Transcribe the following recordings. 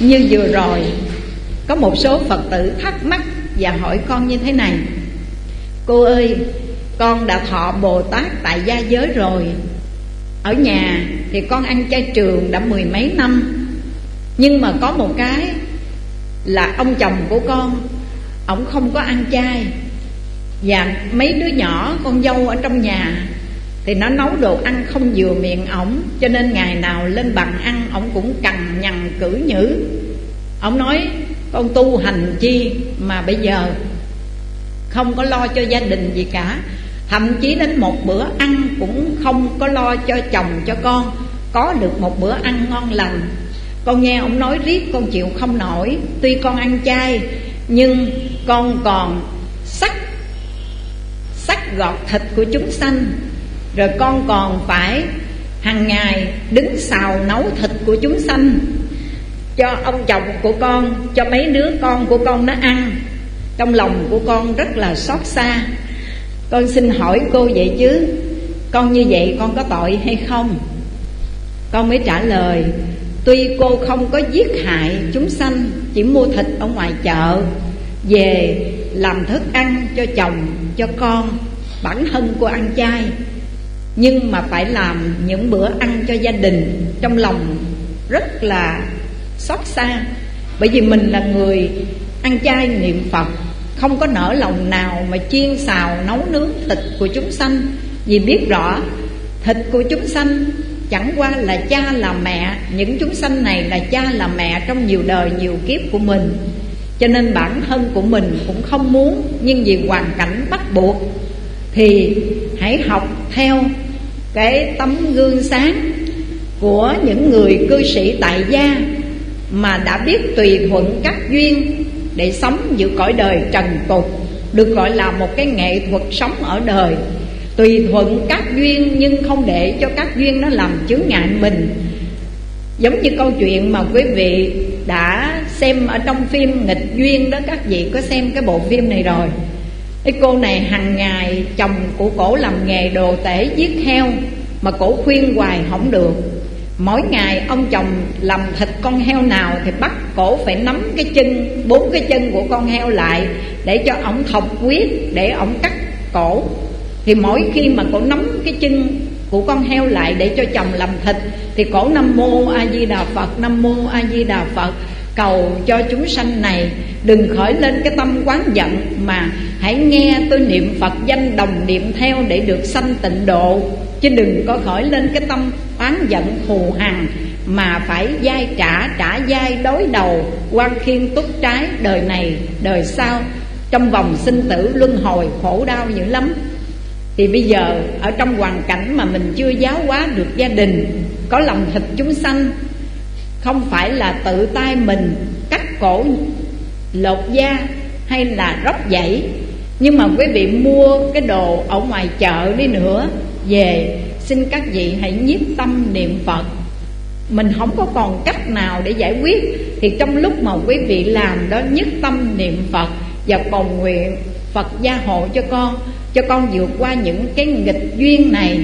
Như vừa rồi, Có một số Phật tử thắc mắc Và hỏi con như thế này. Cô ơi, Con đã thọ Bồ Tát tại gia giới rồi. Ở nhà thì con ăn chay trường đã mười mấy năm. Nhưng mà có một cái Là ông chồng của con Ông không có ăn chay. Và mấy đứa nhỏ con dâu ở trong nhà thì nó nấu đồ ăn không vừa miệng ổng, Cho nên ngày nào lên bàn ăn, Ổng cũng cằn nhằn cử nhữ. Ổng nói, con tu hành chi mà bây giờ không có lo cho gia đình gì cả. Thậm chí đến một bữa ăn cũng không có lo cho chồng cho con. Có được một bữa ăn ngon lành. Con nghe ông nói riết, con chịu không nổi. Tuy con ăn chay, nhưng con còn sắc sắc gọt thịt của chúng sanh rồi con còn phải hàng ngày đứng xào nấu thịt của chúng sanh. Cho ông chồng của con, cho mấy đứa con của con nó ăn. Trong lòng của con rất là xót xa. Con xin hỏi cô vậy chứ, con như vậy con có tội hay không? Con mới trả lời, tuy cô không có giết hại chúng sanh, chỉ mua thịt ở ngoài chợ, về làm thức ăn cho chồng, cho con, bản thân cô ăn chay nhưng mà phải làm những bữa ăn cho gia đình trong lòng rất là xót xa. Bởi vì mình là người ăn chay niệm phật, không có nở lòng nào mà chiên xào nấu nướng thịt của chúng sanh. Vì biết rõ, thịt của chúng sanh chẳng qua là cha là mẹ, những chúng sanh này là cha là mẹ trong nhiều đời, nhiều kiếp của mình. Cho nên bản thân của mình cũng không muốn, nhưng vì hoàn cảnh bắt buộc thì hãy học theo cái tấm gương sáng của những người cư sĩ tại gia mà đã biết tùy thuận các duyên để sống giữa cõi đời trần tục, được gọi là một cái nghệ thuật sống ở đời. Tùy thuận các duyên nhưng không để cho các duyên nó làm chướng ngại mình. Giống như câu chuyện mà quý vị đã xem ở trong phim nghịch duyên đó, các vị có xem cái bộ phim này rồi cái cô này hàng ngày chồng của cổ làm nghề đồ tể giết heo mà cổ khuyên hoài không được. Mỗi ngày ông chồng làm thịt con heo nào Thì bắt cổ phải nắm cái chân, Bốn cái chân của con heo lại Để cho ổng thọc huyết, Để ổng cắt cổ. Thì mỗi khi mà cổ nắm cái chân của con heo lại Để cho chồng làm thịt Thì cổ Nam Mô A Di Đà Phật, Nam Mô A Di Đà Phật, Cầu cho chúng sanh này Đừng khởi lên cái tâm quán giận Mà hãy nghe tôi niệm Phật danh đồng niệm theo Để được sanh tịnh độ. Chứ đừng có khởi lên cái tâm oán giận thù hằn, Mà phải dai trả trả dai đối đầu. Quan khiên túc trái, đời này, đời sau, Trong vòng sinh tử luân hồi khổ đau dữ lắm. Thì bây giờ, ở trong hoàn cảnh mà mình chưa giáo hóa được gia đình, Có lòng thịt chúng sanh, Không phải là tự tay mình cắt cổ, lột da hay là róc dãy nhưng mà quý vị mua cái đồ ở ngoài chợ đi nữa, về, xin các vị hãy nhiếp tâm niệm phật. Mình không có còn cách nào để giải quyết. Thì trong lúc mà quý vị làm đó, nhất tâm niệm phật và cầu nguyện phật gia hộ cho con cho con vượt qua những cái nghịch duyên này,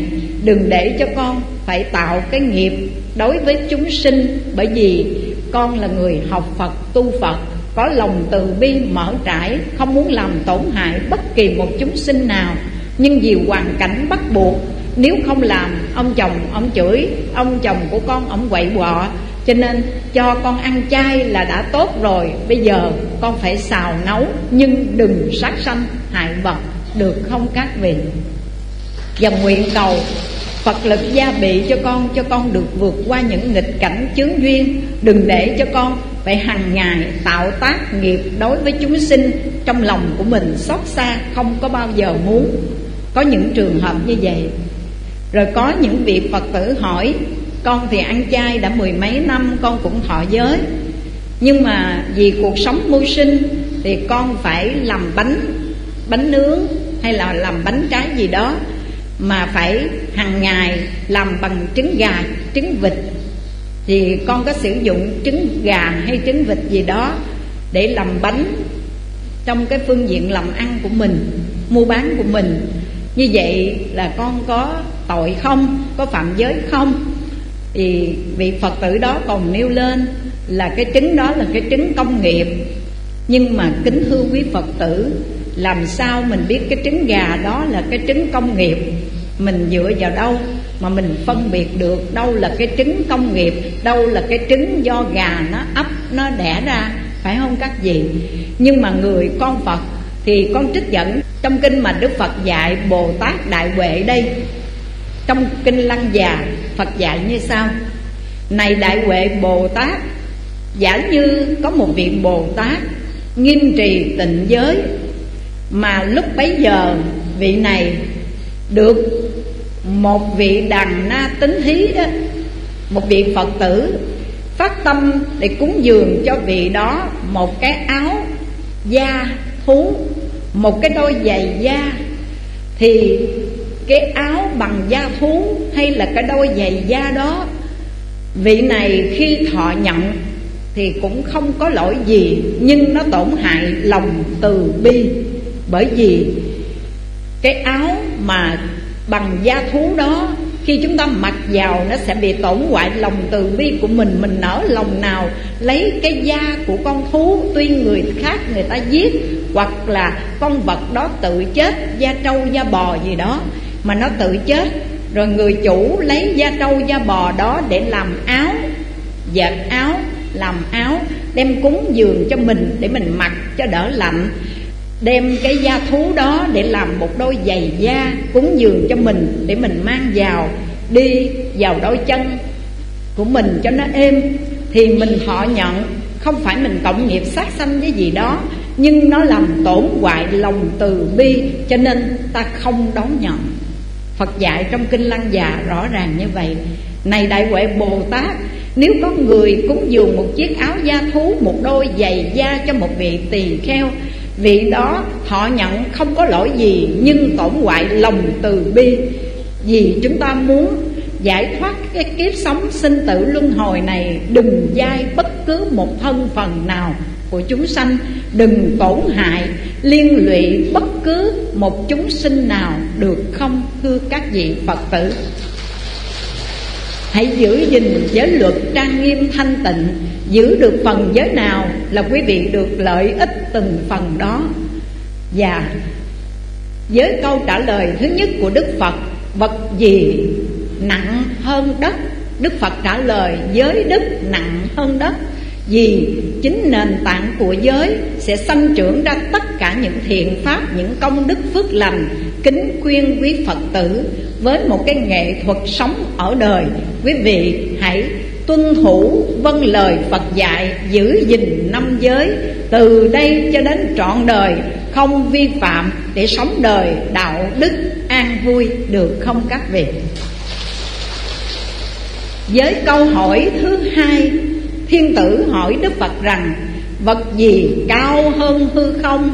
đừng để cho con phải tạo cái nghiệp đối với chúng sinh. Bởi vì con là người học phật, tu phật có lòng từ bi mở trải, không muốn làm tổn hại bất kỳ một chúng sinh nào. Nhưng vì hoàn cảnh bắt buộc, nếu không làm, ông chồng, ông chửi, ông chồng của con, ông quậy quọ. Cho nên cho con ăn chay là đã tốt rồi, bây giờ con phải xào nấu, nhưng đừng sát sanh, hại vật, được không các vị? Và nguyện cầu Phật lực gia bị cho con Cho con được vượt qua những nghịch cảnh chướng duyên. Đừng để cho con phải hàng ngày tạo tác nghiệp đối với chúng sinh Trong lòng của mình xót xa Không có bao giờ muốn. Có những trường hợp như vậy. Rồi có những vị Phật tử hỏi Con thì ăn chay đã mười mấy năm Con cũng thọ giới. Nhưng mà vì cuộc sống mưu sinh Thì con phải làm bánh Bánh nướng Hay là làm bánh trái gì đó Mà phải hàng ngày Làm bằng trứng gà, trứng vịt thì con có sử dụng trứng gà hay trứng vịt gì đó Để làm bánh Trong cái phương diện làm ăn của mình, Mua bán của mình. Như vậy là con có tội không, có phạm giới không? Thì vị phật tử đó còn nêu lên là cái trứng đó là cái trứng công nghiệp. Nhưng mà kính thưa quý phật tử, làm sao mình biết cái trứng gà đó là cái trứng công nghiệp? Mình dựa vào đâu mà mình phân biệt được đâu là cái trứng công nghiệp, đâu là cái trứng do gà nó ấp, nó đẻ ra, phải không các vị? Nhưng mà người con phật thì con trích dẫn trong kinh mà đức phật dạy bồ tát đại huệ đây. Trong kinh lăng già, phật dạy như sau. Này đại huệ bồ tát, giả như có một vị bồ tát nghiêm trì tịnh giới, mà lúc bấy giờ vị này được một vị đàn na tính thí đó một vị phật tử, phát tâm để cúng dường cho vị đó một cái áo da thú, một cái đôi giày da. Thì cái áo bằng da thú hay là cái đôi giày da đó, vị này khi thọ nhận thì cũng không có lỗi gì, nhưng nó tổn hại lòng từ bi. Bởi vì cái áo mà bằng da thú đó, khi chúng ta mặc vào nó sẽ bị tổn hoại lòng từ bi của mình. Mình nở lòng nào lấy cái da của con thú, tuy người khác người ta giết, hoặc là con vật đó tự chết, da trâu, da bò gì đó, mà nó tự chết, rồi người chủ lấy da trâu, da bò đó để làm áo, dệt áo, làm áo, đem cúng dường cho mình để mình mặc cho đỡ lạnh đem cái da thú đó để làm một đôi giày da cúng dường cho mình, để mình mang vào, đi vào đôi chân của mình cho nó êm. Thì mình họ nhận, không phải mình cộng nghiệp sát sanh với gì đó, nhưng nó làm tổn hoại lòng từ bi, cho nên ta không đón nhận. Phật dạy trong Kinh Lăng Già rõ ràng như vậy. Này Đại Huệ Bồ Tát, Nếu có người cúng dường một chiếc áo da thú, Một đôi giày da cho một vị tỳ kheo Vị đó, họ nhận không có lỗi gì, Nhưng tổn hoại lòng từ bi. Vì chúng ta muốn giải thoát cái kiếp sống sinh tử luân hồi này, Đừng dai bất cứ một thân phần nào của chúng sanh. Đừng tổn hại, liên lụy bất cứ một chúng sinh nào được không thưa các vị Phật tử. Hãy giữ gìn giới luật trang nghiêm thanh tịnh. Giữ được phần giới nào là quý vị được lợi ích từng phần đó. Và với câu trả lời thứ nhất của Đức Phật, Vật gì nặng hơn đất? Đức Phật trả lời, giới đức nặng hơn đất. Vì chính nền tảng của giới sẽ sanh trưởng ra tất cả những thiện pháp, những công đức phước lành, kính khuyên quý phật tử với một cái nghệ thuật sống ở đời. Quý vị hãy tuân thủ vâng lời phật dạy giữ gìn năm giới từ đây cho đến trọn đời, không vi phạm để sống đời, đạo đức an vui được không các vị với câu hỏi thứ hai, Thiên tử hỏi Đức Phật rằng, Vật gì cao hơn hư không?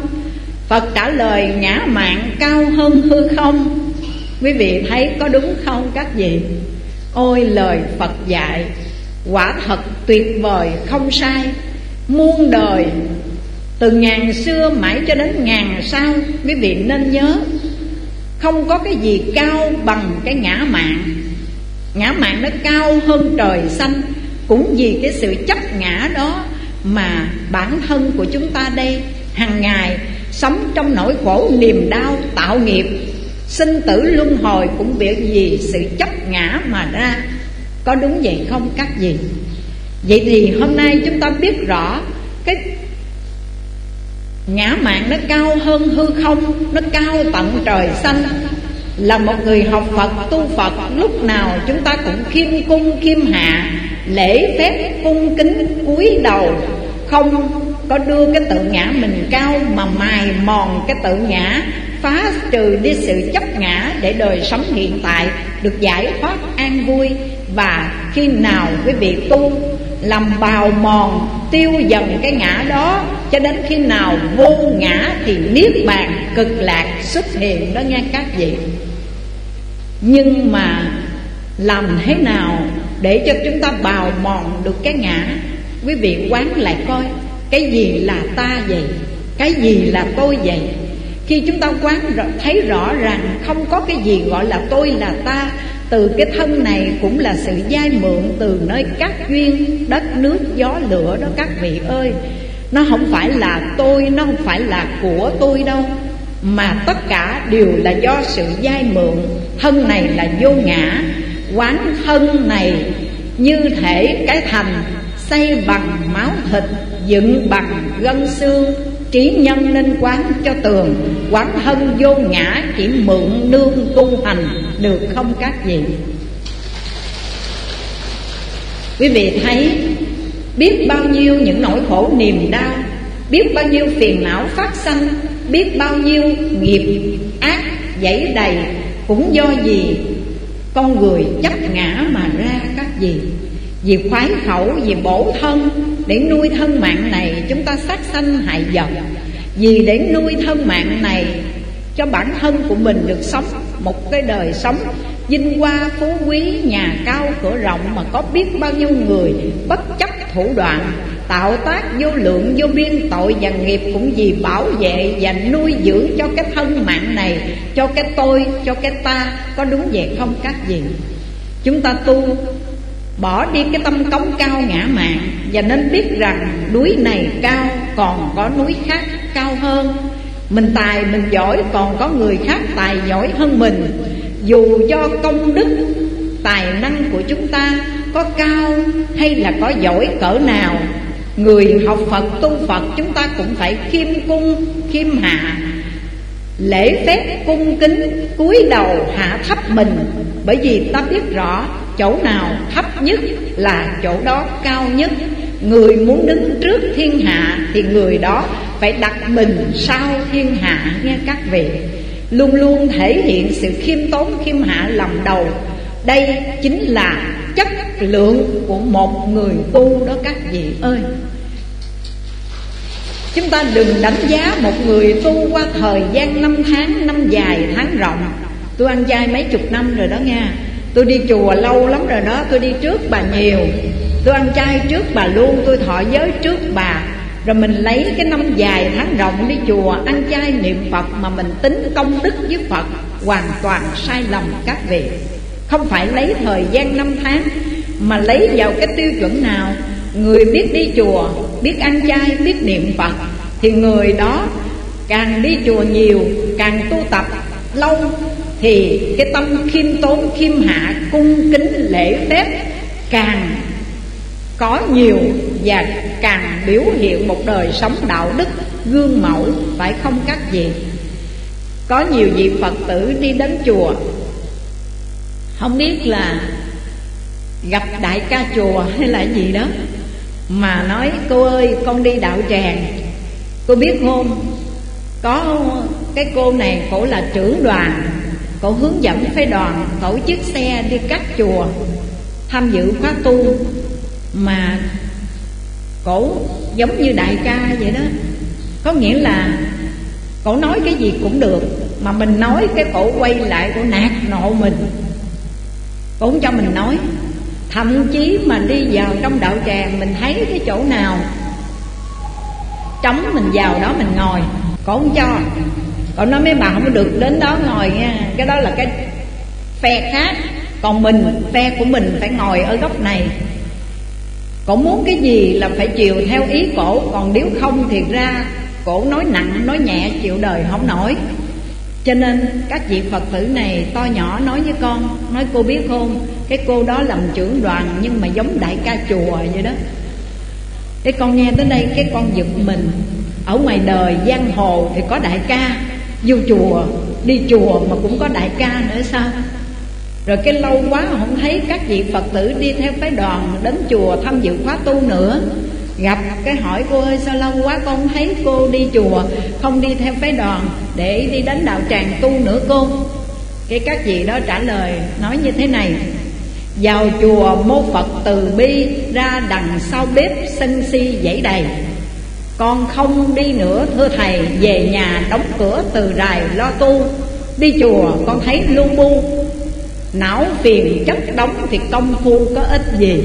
Phật trả lời, ngã mạng cao hơn hư không. Quý vị thấy có đúng không các vị? Ôi, lời Phật dạy, Quả thật tuyệt vời, không sai. Muôn đời từ ngàn xưa mãi cho đến ngàn sau Quý vị nên nhớ, Không có cái gì cao bằng cái ngã mạng. Ngã mạng nó cao hơn trời xanh, cũng vì cái sự chấp ngã đó mà bản thân của chúng ta đây hàng ngày sống trong nỗi khổ niềm đau tạo nghiệp. Sinh tử luân hồi cũng vì vì sự chấp ngã mà ra. Có đúng vậy không các vị? Vậy thì hôm nay chúng ta biết rõ cái ngã mạng nó cao hơn hư không, nó cao tận trời xanh. Là một người học phật, tu phật, lúc nào chúng ta cũng khiêm cung, khiêm hạ, lễ phép, cung kính, cúi đầu. Không có đưa cái tự ngã mình cao mà mài mòn cái tự ngã, phá trừ đi sự chấp ngã để đời sống hiện tại, được giải thoát an vui. Và khi nào quý vị tu làm bào mòn, tiêu dần cái ngã đó, cho đến khi nào vô ngã thì niết bàn cực lạc xuất hiện đó nghe các vị. Nhưng mà làm thế nào để cho chúng ta bào mòn được cái ngã? Quý vị quán lại coi, cái gì là ta vậy? Cái gì là tôi vậy? Khi chúng ta quán thấy rõ ràng không có cái gì gọi là tôi là ta từ cái thân này cũng là sự giai mượn từ nơi các duyên, đất nước, gió, lửa đó các vị ơi. Nó không phải là tôi, nó không phải là của tôi đâu, mà tất cả đều là do sự giai mượn. Thân này là vô ngã, quán thân này như thể cái thành xây bằng máu thịt, dựng bằng gân xương trí nhân nên quán cho tường, quán thân vô ngã chỉ mượn nương tu hành, được không các vị quý vị thấy, biết bao nhiêu những nỗi khổ niềm đau, biết bao nhiêu phiền não phát sanh, biết bao nhiêu nghiệp ác dãy đầy, cũng do gì con người chấp ngã mà ra các gì? Vì khoái khẩu, vì bổ thân, để nuôi thân mạng này, chúng ta sát sanh hại vật. Vì để nuôi thân mạng này, cho bản thân của mình được sống một cái đời sống vinh hoa, phú quý, nhà cao, cửa rộng mà có biết bao nhiêu người bất chấp thủ đoạn, tạo tác vô lượng, vô biên tội và nghiệp cũng vì bảo vệ và nuôi dưỡng cho cái thân mạng này, cho cái tôi, cho cái ta có đúng vậy không các vị? Chúng ta tu bỏ đi cái tâm cống cao ngã mạn, và nên biết rằng núi này cao còn có núi khác cao hơn. Mình tài mình giỏi, còn có người khác tài giỏi hơn mình. Dù cho công đức, tài năng của chúng ta có cao hay là có giỏi cỡ nào, Người học Phật, tu Phật chúng ta cũng phải khiêm cung, khiêm hạ. Lễ phép cung kính cúi đầu hạ thấp mình, Bởi vì ta biết rõ chỗ nào thấp nhất là chỗ đó cao nhất. Người muốn đứng trước thiên hạ thì người đó phải đặt mình sau thiên hạ nghe các vị. Luôn luôn thể hiện sự khiêm tốn khiêm hạ làm đầu. Đây chính là chất lượng của một người tu đó các vị ơi. Chúng ta đừng đánh giá một người tu qua thời gian năm tháng, năm dài, tháng rộng. Tôi ăn chay mấy chục năm rồi đó nha. Tôi đi chùa lâu lắm rồi đó, tôi đi trước bà nhiều. Tôi ăn chay trước bà luôn, tôi thọ giới trước bà. Rồi mình lấy cái năm dài tháng rộng đi chùa Ăn chay niệm Phật mà mình tính công đức với Phật Hoàn toàn sai lầm các vị. Không phải lấy thời gian năm tháng Mà lấy vào cái tiêu chuẩn nào. Người biết đi chùa, biết ăn chay, biết niệm Phật Thì người đó càng đi chùa nhiều, càng tu tập lâu thì cái tâm khiêm tốn, khiêm hạ, cung kính, lễ phép Càng có nhiều và càng biểu hiện một đời sống đạo đức gương mẫu phải không các vị? Có nhiều vị phật tử đi đến chùa. Không biết là gặp đại ca chùa hay là gì đó mà nói cô ơi con đi đạo tràng. Cô biết không? Có cái cô này cổ là trưởng đoàn cổ hướng dẫn phái đoàn tổ chức xe đi các chùa, tham dự khóa tu. Mà cổ giống như đại ca vậy đó. Có nghĩa là cổ nói cái gì cũng được, mà mình nói cái cổ quay lại cổ nạt nộ mình. Cổ không cho mình nói. Thậm chí mà đi vào trong đạo tràng, mình thấy cái chỗ nào, trống mình vào đó mình ngồi. Cổ không cho còn nói mấy bà không được đến đó ngồi nha. Cái đó là cái phe khác. Còn mình, phe của mình phải ngồi ở góc này. Cổ muốn cái gì là phải chiều theo ý cổ. Còn nếu không thì ra, cổ nói nặng, nói nhẹ, chịu đời không nổi. Cho nên, các vị Phật tử này to nhỏ nói với con, Nói cô biết không? Cái cô đó làm trưởng đoàn nhưng mà giống đại ca chùa vậy đó. Cái con nghe tới đây, cái con giật mình. Ở ngoài đời, giang hồ thì có đại ca. Vô chùa, Đi chùa mà cũng có đại ca nữa sao? Rồi cái lâu quá không thấy các vị Phật tử đi theo phái đoàn Đến chùa tham dự khóa tu nữa. Gặp cái hỏi, cô ơi, sao lâu quá con không thấy cô đi chùa, Không đi theo phái đoàn để đi đến đạo tràng tu nữa cô? Cái các vị đó trả lời, nói như thế này, Vào chùa mô Phật từ bi ra đằng sau bếp sân si dãy đầy. Con không đi nữa thưa thầy Về nhà đóng cửa từ rài lo tu. Đi chùa con thấy lu bu. Não phiền chất đóng thì công phu có ích gì?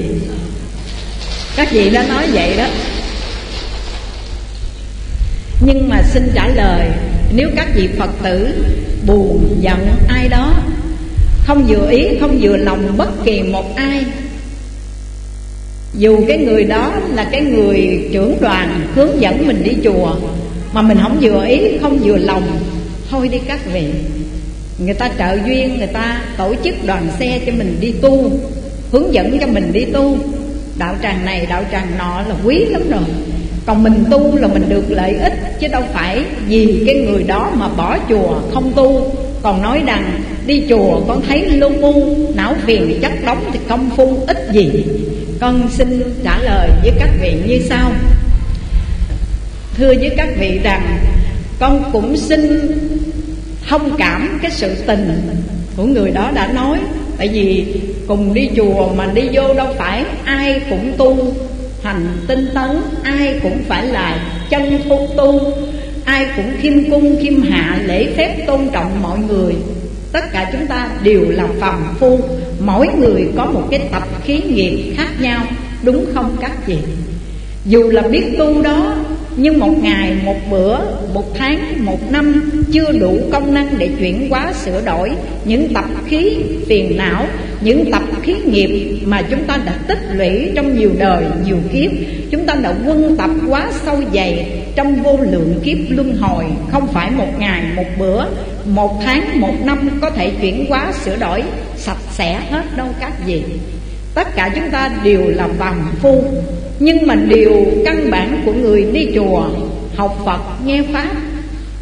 Các vị đã nói vậy đó. Nhưng mà xin trả lời nếu các vị phật tử buồn giận ai đó Không vừa ý, không vừa lòng bất kỳ một ai dù cái người đó là cái người trưởng đoàn hướng dẫn mình đi chùa Mà mình không vừa ý, không vừa lòng Thôi đi các vị. Người ta trợ duyên, người ta tổ chức đoàn xe cho mình đi tu Hướng dẫn cho mình đi tu. Đạo tràng này, đạo tràng nọ là quý lắm rồi. Còn mình tu là mình được lợi ích chứ đâu phải vì cái người đó mà bỏ chùa không tu. Còn nói rằng đi chùa con thấy lu mu não phiền chất đóng thì công phu ít gì con xin trả lời với các vị như sau. Thưa với các vị rằng, con cũng xin thông cảm cái sự tình của người đó đã nói. Tại vì cùng đi chùa mà đi vô đâu phải ai cũng tu hành tinh tấn, ai cũng phải là chân tu tu, ai cũng khiêm cung, khiêm hạ, lễ phép tôn trọng mọi người. Tất cả chúng ta đều là phàm phu mỗi người có một cái tập khí nghiệp khác nhau đúng không các chị? dù là biết tu đó nhưng một ngày, một bữa, một tháng, một năm Chưa đủ công năng để chuyển hóa sửa đổi Những tập khí phiền não Những tập khí nghiệp mà chúng ta đã tích lũy trong nhiều đời, nhiều kiếp Chúng ta đã quân tập quá sâu dày Trong vô lượng kiếp luân hồi Không phải một ngày, một bữa, một tháng, một năm Có thể chuyển hóa sửa đổi sạch sẽ hết đâu các vị Tất cả chúng ta đều là phàm phu Nhưng mà điều căn bản của người đi chùa Học Phật nghe Pháp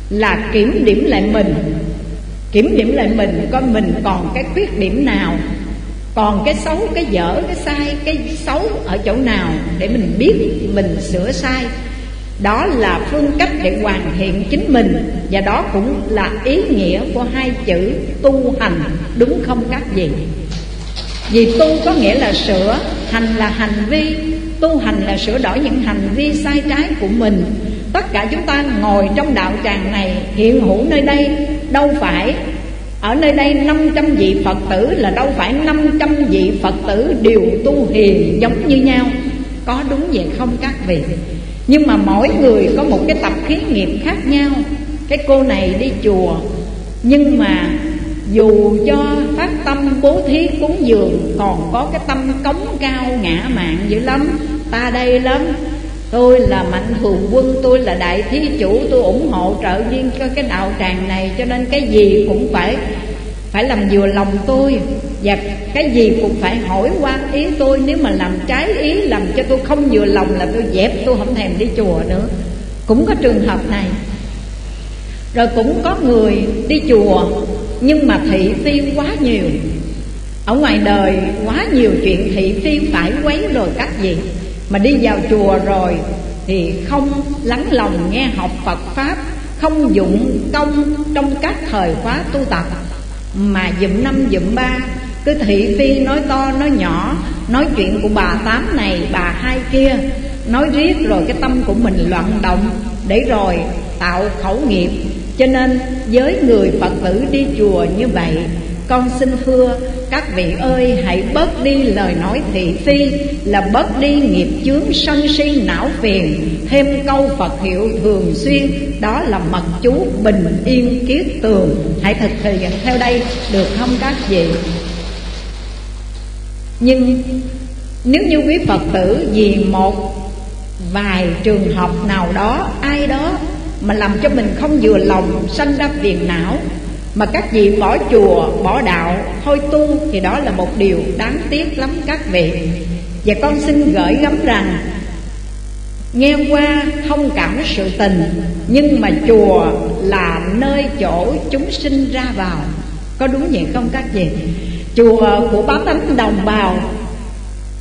Là kiểm điểm lại mình. Kiểm điểm lại mình Coi mình còn cái khuyết điểm nào Còn cái xấu, cái dở, cái sai Cái xấu ở chỗ nào Để mình biết mình sửa sai đó là phương cách để hoàn thiện chính mình, Và đó cũng là ý nghĩa của hai chữ tu hành, Đúng không các vị? Vì tu có nghĩa là sửa, Hành là hành vi, Tu hành là sửa đổi những hành vi sai trái của mình. Tất cả chúng ta ngồi trong đạo tràng này, Hiện hữu nơi đây, Đâu phải Ở nơi đây 500 vị Phật tử Là đâu phải 500 vị Phật tử Đều tu hiền giống như nhau. Có đúng vậy không các vị? Nhưng mà mỗi người có một cái tập khí nghiệp khác nhau. Cái cô này đi chùa, Nhưng mà dù cho phát tâm bố thí cúng dường, còn có cái tâm cống cao ngã mạng dữ lắm. Ta đây lắm. Tôi là mạnh thường quân, tôi là đại thí chủ, tôi ủng hộ trợ duyên cho cái đạo tràng này, cho nên cái gì cũng phải phải làm vừa lòng tôi và cái gì cũng phải hỏi qua ý tôi, nếu mà làm trái ý, làm cho tôi không vừa lòng là tôi dẹp, tôi không thèm đi chùa nữa. Cũng có trường hợp này. Rồi cũng có người đi chùa, nhưng mà thị phi quá nhiều. Ở ngoài đời, quá nhiều chuyện thị phi phải quấy rồi các gì mà đi vào chùa rồi thì không lắng lòng nghe học Phật pháp, không dụng công trong các thời khóa tu tập. Mà dụm năm, dụm ba cứ thị phi nói to, nói nhỏ, nói chuyện của bà tám này, bà hai kia. Nói riết rồi cái tâm của mình loạn động, để rồi tạo khẩu nghiệp. Cho nên với người Phật tử đi chùa như vậy, Con xin thưa, các vị ơi, hãy bớt đi lời nói thị phi, Là bớt đi nghiệp chướng sân si não phiền. Thêm câu Phật hiệu thường xuyên, Đó là mật chú bình yên kiết tường. Hãy thực hiện theo đây, được không các vị? Nhưng nếu như quý Phật tử vì một vài trường hợp nào đó, Ai đó mà làm cho mình không vừa lòng, sanh ra phiền não, mà các vị bỏ chùa, bỏ đạo, thôi tu, thì đó là một điều đáng tiếc lắm các vị. Và con xin gửi gắm rằng, nghe qua không cảm sự tình, nhưng mà chùa là nơi chỗ chúng sinh ra vào. Có đúng vậy không các vị? Chùa của bá tánh đồng bào.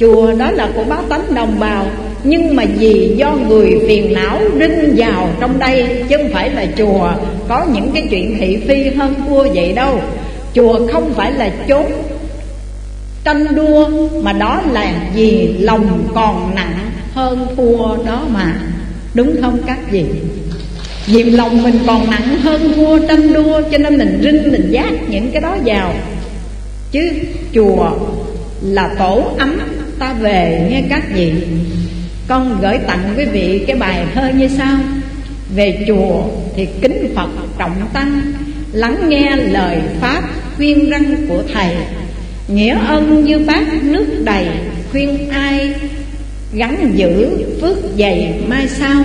Chùa đó là của bá tánh đồng bào, nhưng mà vì do người phiền não rinh vào trong đây, chứ không phải là chùa. Có những cái chuyện thị phi hơn thua vậy đâu. Chùa không phải là chốn tranh đua, mà đó là vì lòng còn nặng hơn thua đó mà. Đúng không các vị? Vì lòng mình còn nặng hơn thua tranh đua, cho nên mình rinh, mình giác những cái đó vào chứ chùa là tổ ấm, ta về nghe các vị. Con gửi tặng quý vị cái bài thơ như sau. Về chùa thì kính Phật trọng tăng, lắng nghe lời pháp khuyên răng của thầy. Nghĩa ân như bát nước đầy, khuyên ai gắn giữ phước dày mai sau.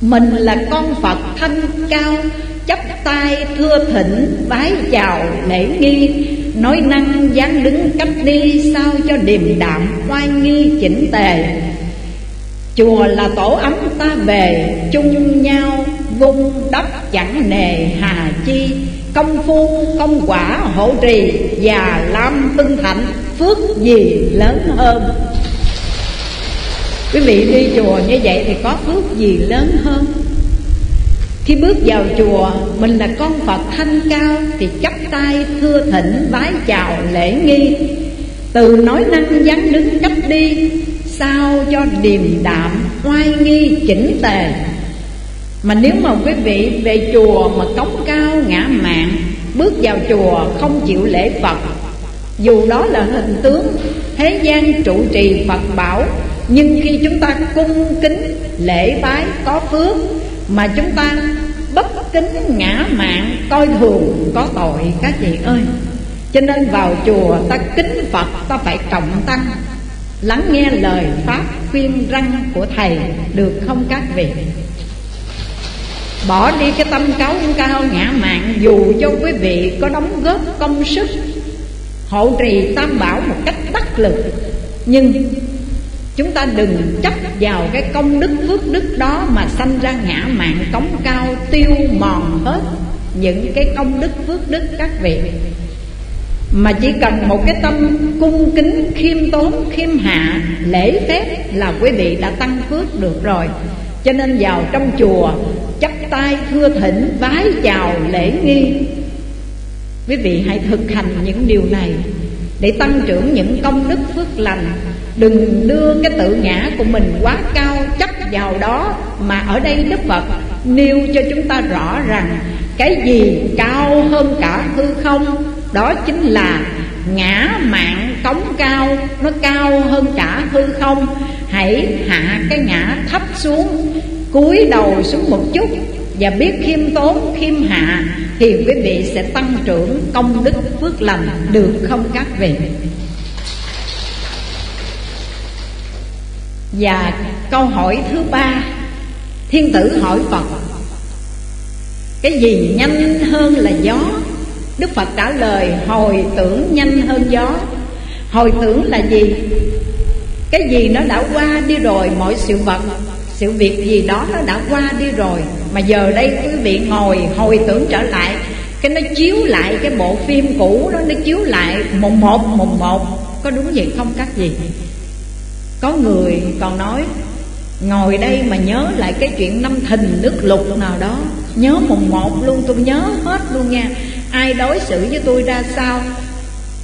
Mình là con phật thanh cao chắp tay thưa thỉnh vái chào lễ nghi. Nói năng dáng đứng cách đi sao cho điềm đạm, oai nghi chỉnh tề. Chùa là tổ ấm ta về, chung nhau vung đắp chẳng nề hà chi. Công phu, công quả hộ trì và lam tinh thạnh, phước gì lớn hơn? Quý vị đi chùa như vậy thì có phước gì lớn hơn? Khi bước vào chùa, mình là con Phật thanh cao Thì chắp tay thưa thỉnh vái chào lễ nghi. Từ nói năng dáng đứng cách đi, Sao cho điềm đạm, oai nghi, chỉnh tề. Mà nếu mà quý vị về chùa mà cống cao, ngã mạng Bước vào chùa không chịu lễ Phật, Dù đó là hình tướng, Thế gian trụ trì Phật bảo, Nhưng khi chúng ta cung kính, lễ bái, có phước mà chúng ta bất kính ngã mạng, coi thường có tội các chị ơi. Cho nên vào chùa ta kính phật, ta phải trọng tăng lắng nghe lời pháp khuyên răng của thầy, được không các vị? Bỏ đi cái tâm cáo cao ngã mạng, dù cho quý vị có đóng góp công sức hộ trì tam bảo một cách đắc lực, nhưng Chúng ta đừng chấp vào cái công đức, phước đức đó Mà sanh ra ngã mạng cống cao, tiêu mòn hết Những cái công đức, phước đức các vị. Mà chỉ cần một cái tâm cung kính, khiêm tốn, khiêm hạ, Lễ phép là quý vị đã tăng phước được rồi. Cho nên vào trong chùa, chắp tay thưa thỉnh, vái chào lễ nghi. Quý vị hãy thực hành những điều này Để tăng trưởng những công đức phước lành. Đừng đưa cái tự ngã của mình quá cao, chấp vào đó Mà ở đây Đức Phật nêu cho chúng ta rõ rằng Cái gì cao hơn cả hư không, Đó chính là ngã mạng cống cao, Nó cao hơn cả hư không. Hãy hạ cái ngã thấp xuống, cúi đầu xuống một chút Và biết khiêm tốn, khiêm hạ Thì quý vị sẽ tăng trưởng công đức phước lành Được không các vị Và câu hỏi thứ ba, Thiên tử hỏi Phật, Cái gì nhanh hơn là gió Đức Phật trả lời, hồi tưởng nhanh hơn gió Hồi tưởng là gì? Cái gì nó đã qua đi rồi, Mọi sự vật, Sự việc gì đó nó đã qua đi rồi Mà giờ đây quý vị ngồi, hồi tưởng trở lại, Cái nó chiếu lại cái bộ phim cũ đó, Nó chiếu lại mùng một mùng một Có đúng vậy không các gì? Có người còn nói, Ngồi đây mà nhớ lại cái chuyện năm thình nước lục nào đó. Nhớ mùng một luôn, tôi nhớ hết luôn nha. Ai đối xử với tôi ra sao?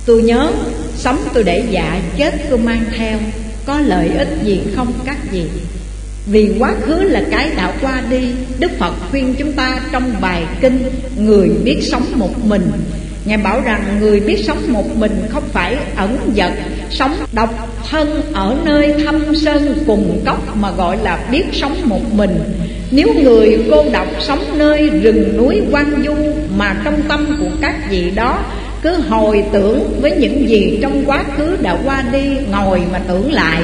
Tôi nhớ, Sống tôi để dạ chết tôi mang theo. Có lợi ích gì không các gì Vì quá khứ là cái đã qua đi, Đức Phật khuyên chúng ta trong bài kinh, Người biết sống một mình Ngài bảo rằng người biết sống một mình không phải ẩn dật Sống độc thân ở nơi thâm sơn cùng cốc Mà gọi là biết sống một mình. Nếu người cô độc sống nơi rừng núi quang du Mà trong tâm của các vị đó cứ hồi tưởng với những gì trong quá khứ đã qua đi Ngồi mà tưởng lại,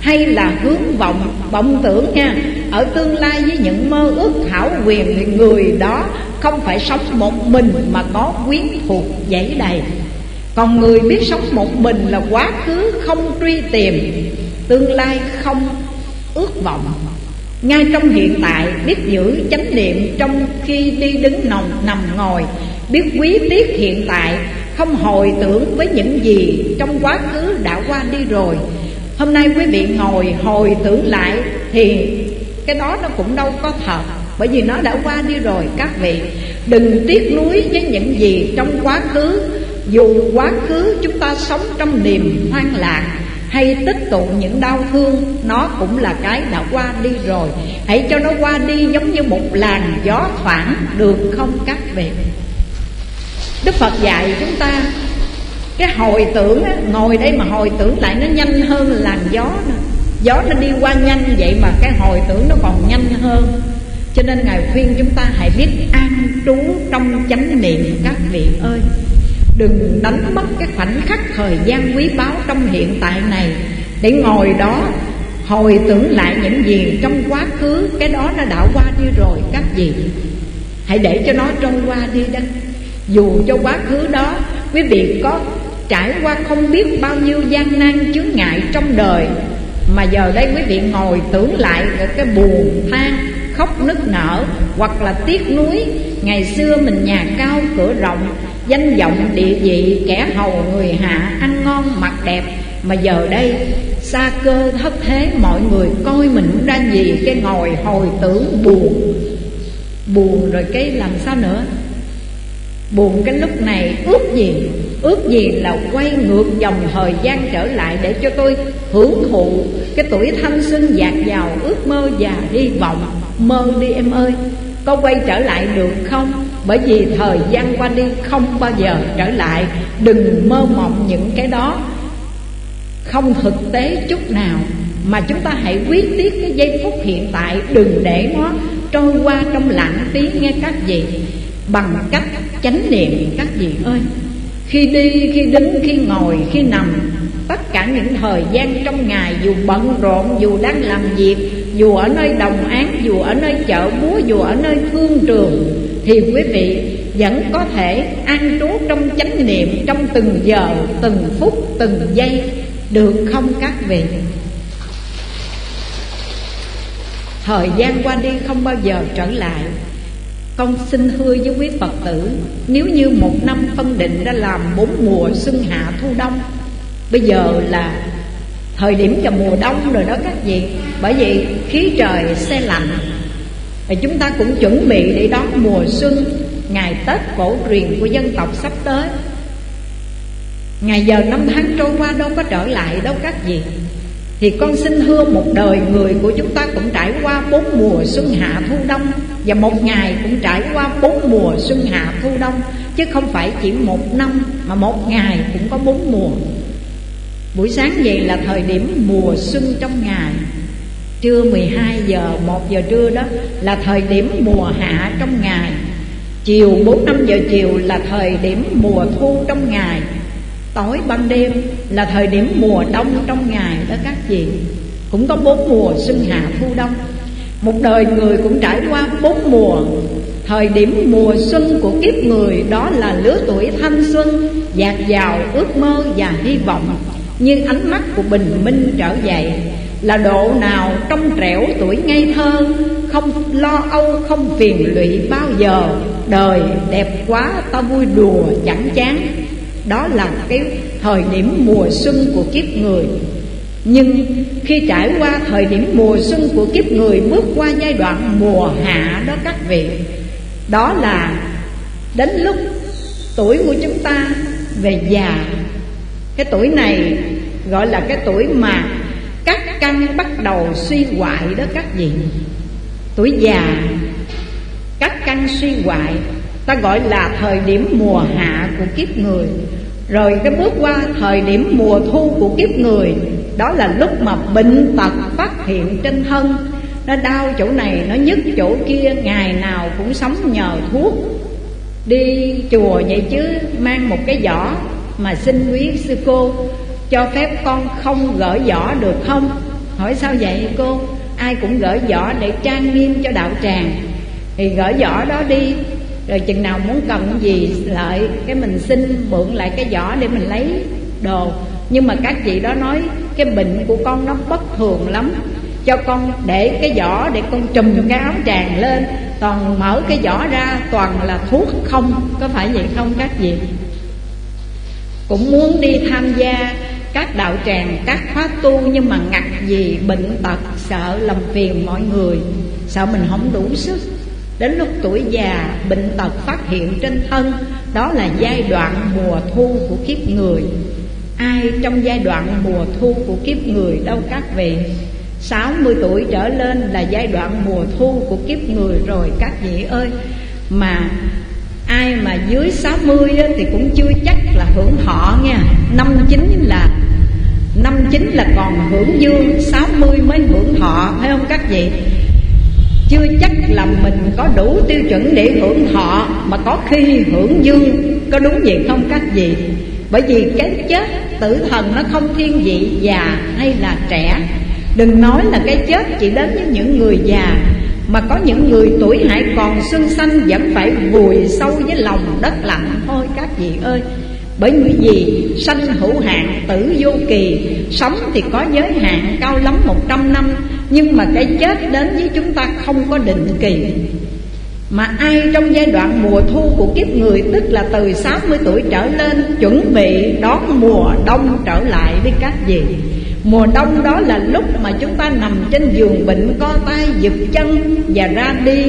hay là hướng vọng vọng tưởng nha, ở tương lai với những mơ ước hảo quyền thì người đó không phải sống một mình mà có quyến thuộc dãy đầy. Còn người biết sống một mình là quá khứ không truy tìm, tương lai không ước vọng. Ngay trong hiện tại, biết giữ chánh niệm trong khi đi đứng nồng, nằm ngồi, biết quý tiếc hiện tại, không hồi tưởng với những gì trong quá khứ đã qua đi rồi. Hôm nay quý vị ngồi hồi tưởng lại Thì cái đó nó cũng đâu có thật. Bởi vì nó đã qua đi rồi các vị. Đừng tiếc nuối với những gì trong quá khứ. Dù quá khứ chúng ta sống trong niềm hoang lạc Hay tích tụ những đau thương Nó cũng là cái đã qua đi rồi. Hãy cho nó qua đi giống như một làn gió thoảng Được không các vị? Đức Phật dạy chúng ta cái hồi tưởng á, ngồi đây mà hồi tưởng lại nó nhanh hơn làn gió nữa gió nó đi qua nhanh vậy mà cái hồi tưởng nó còn nhanh hơn cho nên ngài khuyên chúng ta hãy biết an trú trong chánh niệm, các vị ơi. Đừng đánh mất cái khoảnh khắc thời gian quý báu trong hiện tại này. Để ngồi đó, hồi tưởng lại những gì trong quá khứ, cái đó nó đã qua đi rồi, các vị. Hãy để cho nó trôi qua đi đó. Dù cho quá khứ đó, quý vị có trải qua không biết bao nhiêu gian nan chướng ngại trong đời, mà giờ đây quý vị ngồi tưởng lại cái buồn than khóc nức nở, hoặc là tiếc nuối. Ngày xưa mình nhà cao cửa rộng, danh vọng địa vị kẻ hầu người hạ ăn ngon mặc đẹp. Mà giờ đây, xa cơ thất thế, mọi người coi mình cũng ra gì cái ngồi hồi tưởng buồn. Buồn rồi cái làm sao nữa? Buồn cái lúc này ước gì ước gì là quay ngược dòng thời gian trở lại để cho tôi hưởng thụ cái tuổi thanh xuân dạt dào, ước mơ và hy vọng. Mơ đi em ơi, có quay trở lại được không? Bởi vì thời gian qua đi không bao giờ trở lại. Đừng mơ mộng những cái đó. Không thực tế chút nào. Mà chúng ta hãy quyết tiếc cái giây phút hiện tại. Đừng để nó trôi qua trong lãng phí. Nghe các vị, bằng cách chánh niệm các vị ơi khi đi, khi đứng, khi ngồi, khi nằm, tất cả những thời gian trong ngày, dù bận rộn, dù đang làm việc, dù ở nơi đồng án dù ở nơi chợ búa, dù ở nơi thương trường, thì quý vị vẫn có thể an trú trong chánh niệm trong từng giờ, từng phút, từng giây, được không các vị? Thời gian qua đi không bao giờ trở lại con xin thưa với quý Phật tử, Nếu như một năm phân định đã làm bốn mùa xuân hạ thu đông, Bây giờ là thời điểm vào mùa đông rồi đó các vị. Bởi vì khí trời xe lạnh. Và chúng ta cũng chuẩn bị để đón mùa xuân, Ngày Tết cổ truyền của dân tộc sắp tới. Ngày giờ năm tháng trôi qua đâu có trở lại đâu các vị thì con xin hứa một đời người của chúng ta cũng trải qua bốn mùa xuân hạ thu đông. Và một ngày cũng trải qua bốn mùa xuân hạ thu đông. Chứ không phải chỉ một năm mà một ngày cũng có bốn mùa. Buổi sáng dậy là thời điểm mùa xuân trong ngày. Trưa 12 giờ, 1 giờ trưa đó là thời điểm mùa hạ trong ngày. Chiều 4-5 giờ chiều là thời điểm mùa thu trong ngày. Tối ban đêm là thời điểm mùa đông trong ngày đó các chị Cũng có bốn mùa xuân hạ thu đông. Một đời người cũng trải qua bốn mùa. Thời điểm mùa xuân của kiếp người Đó là lứa tuổi thanh xuân, Dạt dào, ước mơ và hy vọng. Như ánh mắt của bình minh trở dậy Là độ nào trong trẻo tuổi ngây thơ, Không lo âu, không phiền lụy bao giờ. Đời đẹp quá, ta vui đùa, chẳng chán đó là cái thời điểm mùa xuân của kiếp người. Nhưng khi trải qua thời điểm mùa xuân của kiếp người Bước qua giai đoạn mùa hạ đó các vị, Đó là đến lúc tuổi của chúng ta về già. Cái tuổi này gọi là cái tuổi mà các căn bắt đầu suy hoại đó các vị. Tuổi già, các căn suy hoại Ta gọi là thời điểm mùa hạ của kiếp người. Rồi cái bước qua thời điểm mùa thu của kiếp người Đó là lúc mà bệnh tật phát hiện trên thân. Nó đau chỗ này, nó nhức chỗ kia Ngày nào cũng sống nhờ thuốc. Đi chùa vậy chứ mang một cái giỏ Mà xin quý sư cô Cho phép con không gỡ giỏ được không? Hỏi sao vậy cô? Ai cũng gỡ giỏ để trang nghiêm cho đạo tràng. Thì gỡ giỏ đó đi rồi chừng nào muốn cần gì lại cái mình xin mượn lại cái giỏ để mình lấy đồ. Nhưng mà các chị đó nói cái bệnh của con nó bất thường lắm. Cho con để cái giỏ để con trùm cái áo tràng lên. Toàn mở cái giỏ ra, toàn là thuốc không. Có phải vậy không các chị cũng muốn đi tham gia các đạo tràng, các khóa tu, nhưng mà ngặt gì bệnh tật, sợ làm phiền mọi người. Sợ mình không đủ sức. Đến lúc tuổi già, bệnh tật phát hiện trên thân, Đó là giai đoạn mùa thu của kiếp người. Ai trong giai đoạn mùa thu của kiếp người đâu các vị? 60 tuổi trở lên là giai đoạn mùa thu của kiếp người rồi, các vị ơi. Mà ai mà dưới 60 thì cũng chưa chắc là hưởng thọ nha. Năm chín là, năm chín là còn hưởng dương 60 mới hưởng thọ, phải không các vị? Chưa chắc là mình có đủ tiêu chuẩn để hưởng thọ, mà có khi hưởng dương có đúng vậy không các vị? Bởi vì cái chết tử thần nó không thiên vị già hay là trẻ. Đừng nói là cái chết chỉ đến với những người già, mà có những người tuổi hải còn xuân xanh vẫn phải vùi sâu với lòng đất lạnh. Thôi các vị ơi! Bởi vì sanh hữu hạn tử vô kỳ, Sống thì có giới hạn cao lắm một trăm năm nhưng mà cái chết đến với chúng ta không có định kỳ. Mà ai trong giai đoạn mùa thu của kiếp người, Tức là từ 60 tuổi trở lên, Chuẩn bị đón mùa đông trở lại với các vị Mùa đông đó là lúc mà chúng ta nằm trên giường bệnh, Co tay, giật chân và ra đi.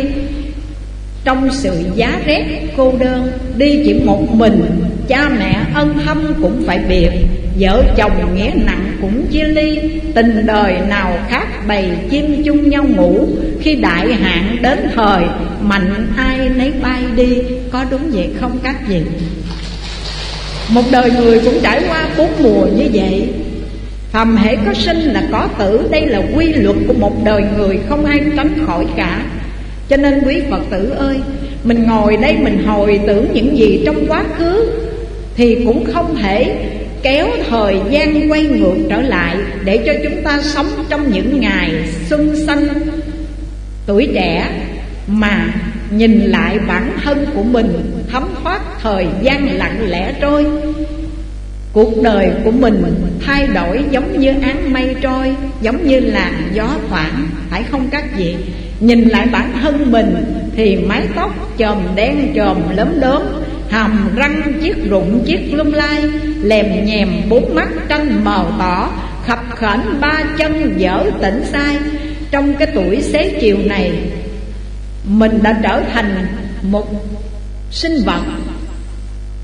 Trong sự giá rét, cô đơn, Đi chỉ một mình, Cha mẹ, ân thâm cũng phải biệt. Vợ chồng nghĩa nặng cũng chia ly, Tình đời nào khác bầy chim chung nhau ngủ. Khi đại hạn đến thời, Mạnh ai nấy bay đi, Có đúng vậy không các vị? Một đời người cũng trải qua bốn mùa như vậy. Phàm hệ có sinh là có tử, Đây là quy luật của một đời người Không ai tránh khỏi cả. Cho nên quý Phật tử ơi, Mình ngồi đây mình hồi tưởng những gì trong quá khứ Thì cũng không thể kéo thời gian quay ngược trở lại Để cho chúng ta sống trong những ngày xuân xanh Tuổi trẻ mà nhìn lại bản thân của mình, Thấm thoát thời gian lặng lẽ trôi. Cuộc đời của mình thay đổi giống như áng mây trôi, Giống như làn gió thoảng, Phải không các vị? Nhìn lại bản thân mình Thì mái tóc chòm đen chòm lớn đốm Hàm răng chiếc rụng chiếc lung lai Lèm nhèm bốn mắt tranh mờ tỏ Khập khển ba chân dở tỉnh sai. Trong cái tuổi xế chiều này Mình đã trở thành một sinh vật.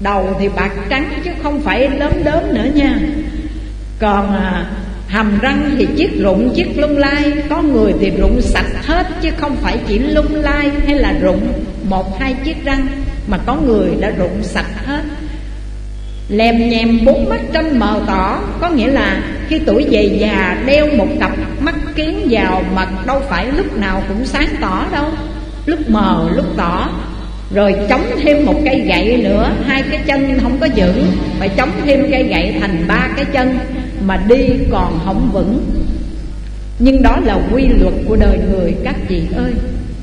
Đầu thì bạc trắng chứ không phải lớn lớn nữa nha. Còn à, hàm răng thì chiếc rụng chiếc lung lai Có người thì rụng sạch hết chứ không phải chỉ lung lai hay là rụng một hai chiếc răng. Mà có người đã rụng sạch hết. Lèm nhèm bốn mắt trong mờ tỏ. Có nghĩa là khi tuổi về già, đeo một cặp mắt kiến vào Mặt, đâu phải lúc nào cũng sáng tỏ đâu. Lúc mờ, lúc tỏ. Rồi chống thêm một cây gậy nữa. Hai cái chân không có vững. Phải chống thêm cây gậy thành ba cái chân mà đi còn không vững. Nhưng đó là quy luật của đời người các chị ơi.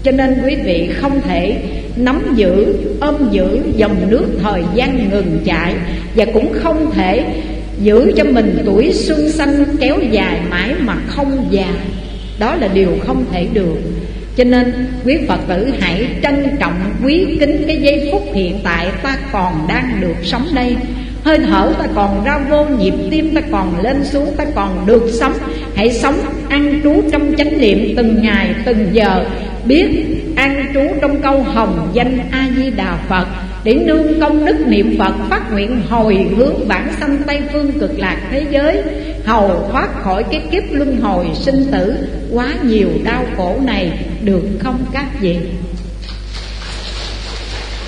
Cho nên quý vị không thể nắm giữ, ôm giữ dòng nước thời gian ngừng chạy Và cũng không thể giữ cho mình tuổi xuân xanh kéo dài mãi mà không già. Đó là điều không thể được. Cho nên quý Phật tử hãy trân trọng quý kính cái giây phút hiện tại ta còn đang được sống đây. Hơi thở ta còn ra vô nhịp tim ta còn lên xuống ta còn được sống. Hãy sống ăn trú trong chánh niệm từng ngày từng giờ Biết an trú trong câu hồng danh A-di-đà Phật. Để nương công đức niệm Phật, phát nguyện hồi hướng bản sanh Tây Phương cực lạc thế giới. Hầu thoát khỏi cái kiếp luân hồi sinh tử, Quá nhiều đau khổ này được không các vị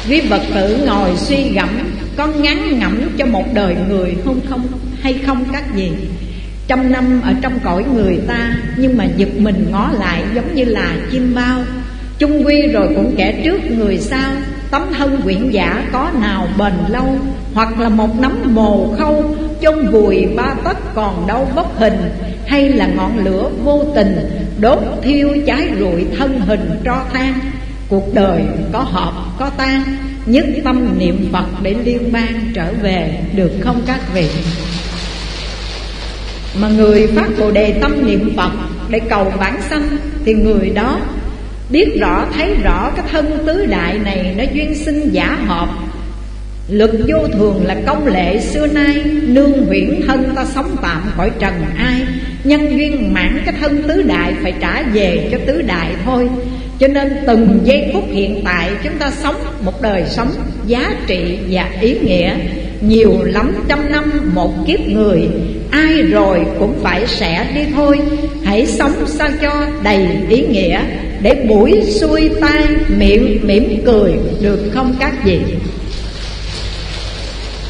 Quý vật tử ngồi suy gẫm, Có ngắn ngẫm cho một đời người không không, hay không các vị Trăm năm ở trong cõi người ta, Nhưng mà giật mình ngó lại giống như là chim bao chung quy rồi cũng kẻ trước người sau tấm thân quyển giả có nào bền lâu, hoặc là một nắm mồ khâu, chôn vùi ba tấc còn đâu bốc hình, hay là ngọn lửa vô tình, đốt thiêu cháy rụi thân hình tro than cuộc đời có hợp có tan nhất tâm niệm phật để liên bang trở về, được không các vị? Mà người phát bồ đề tâm niệm phật để cầu bản sanh, thì người đó Biết rõ, thấy rõ cái thân tứ đại này Nó duyên sinh giả hợp. Lực vô thường là công lệ xưa nay, Nương huyễn thân ta sống tạm khỏi trần ai. Nhân duyên mãn cái thân tứ đại Phải trả về cho tứ đại thôi. Cho nên từng giây phút hiện tại Chúng ta sống một đời sống giá trị và ý nghĩa. Nhiều lắm trăm năm một kiếp người, Ai rồi cũng phải sẽ đi thôi. Hãy sống sao cho đầy ý nghĩa để buổi xuôi tay miệng mỉm cười được không các vị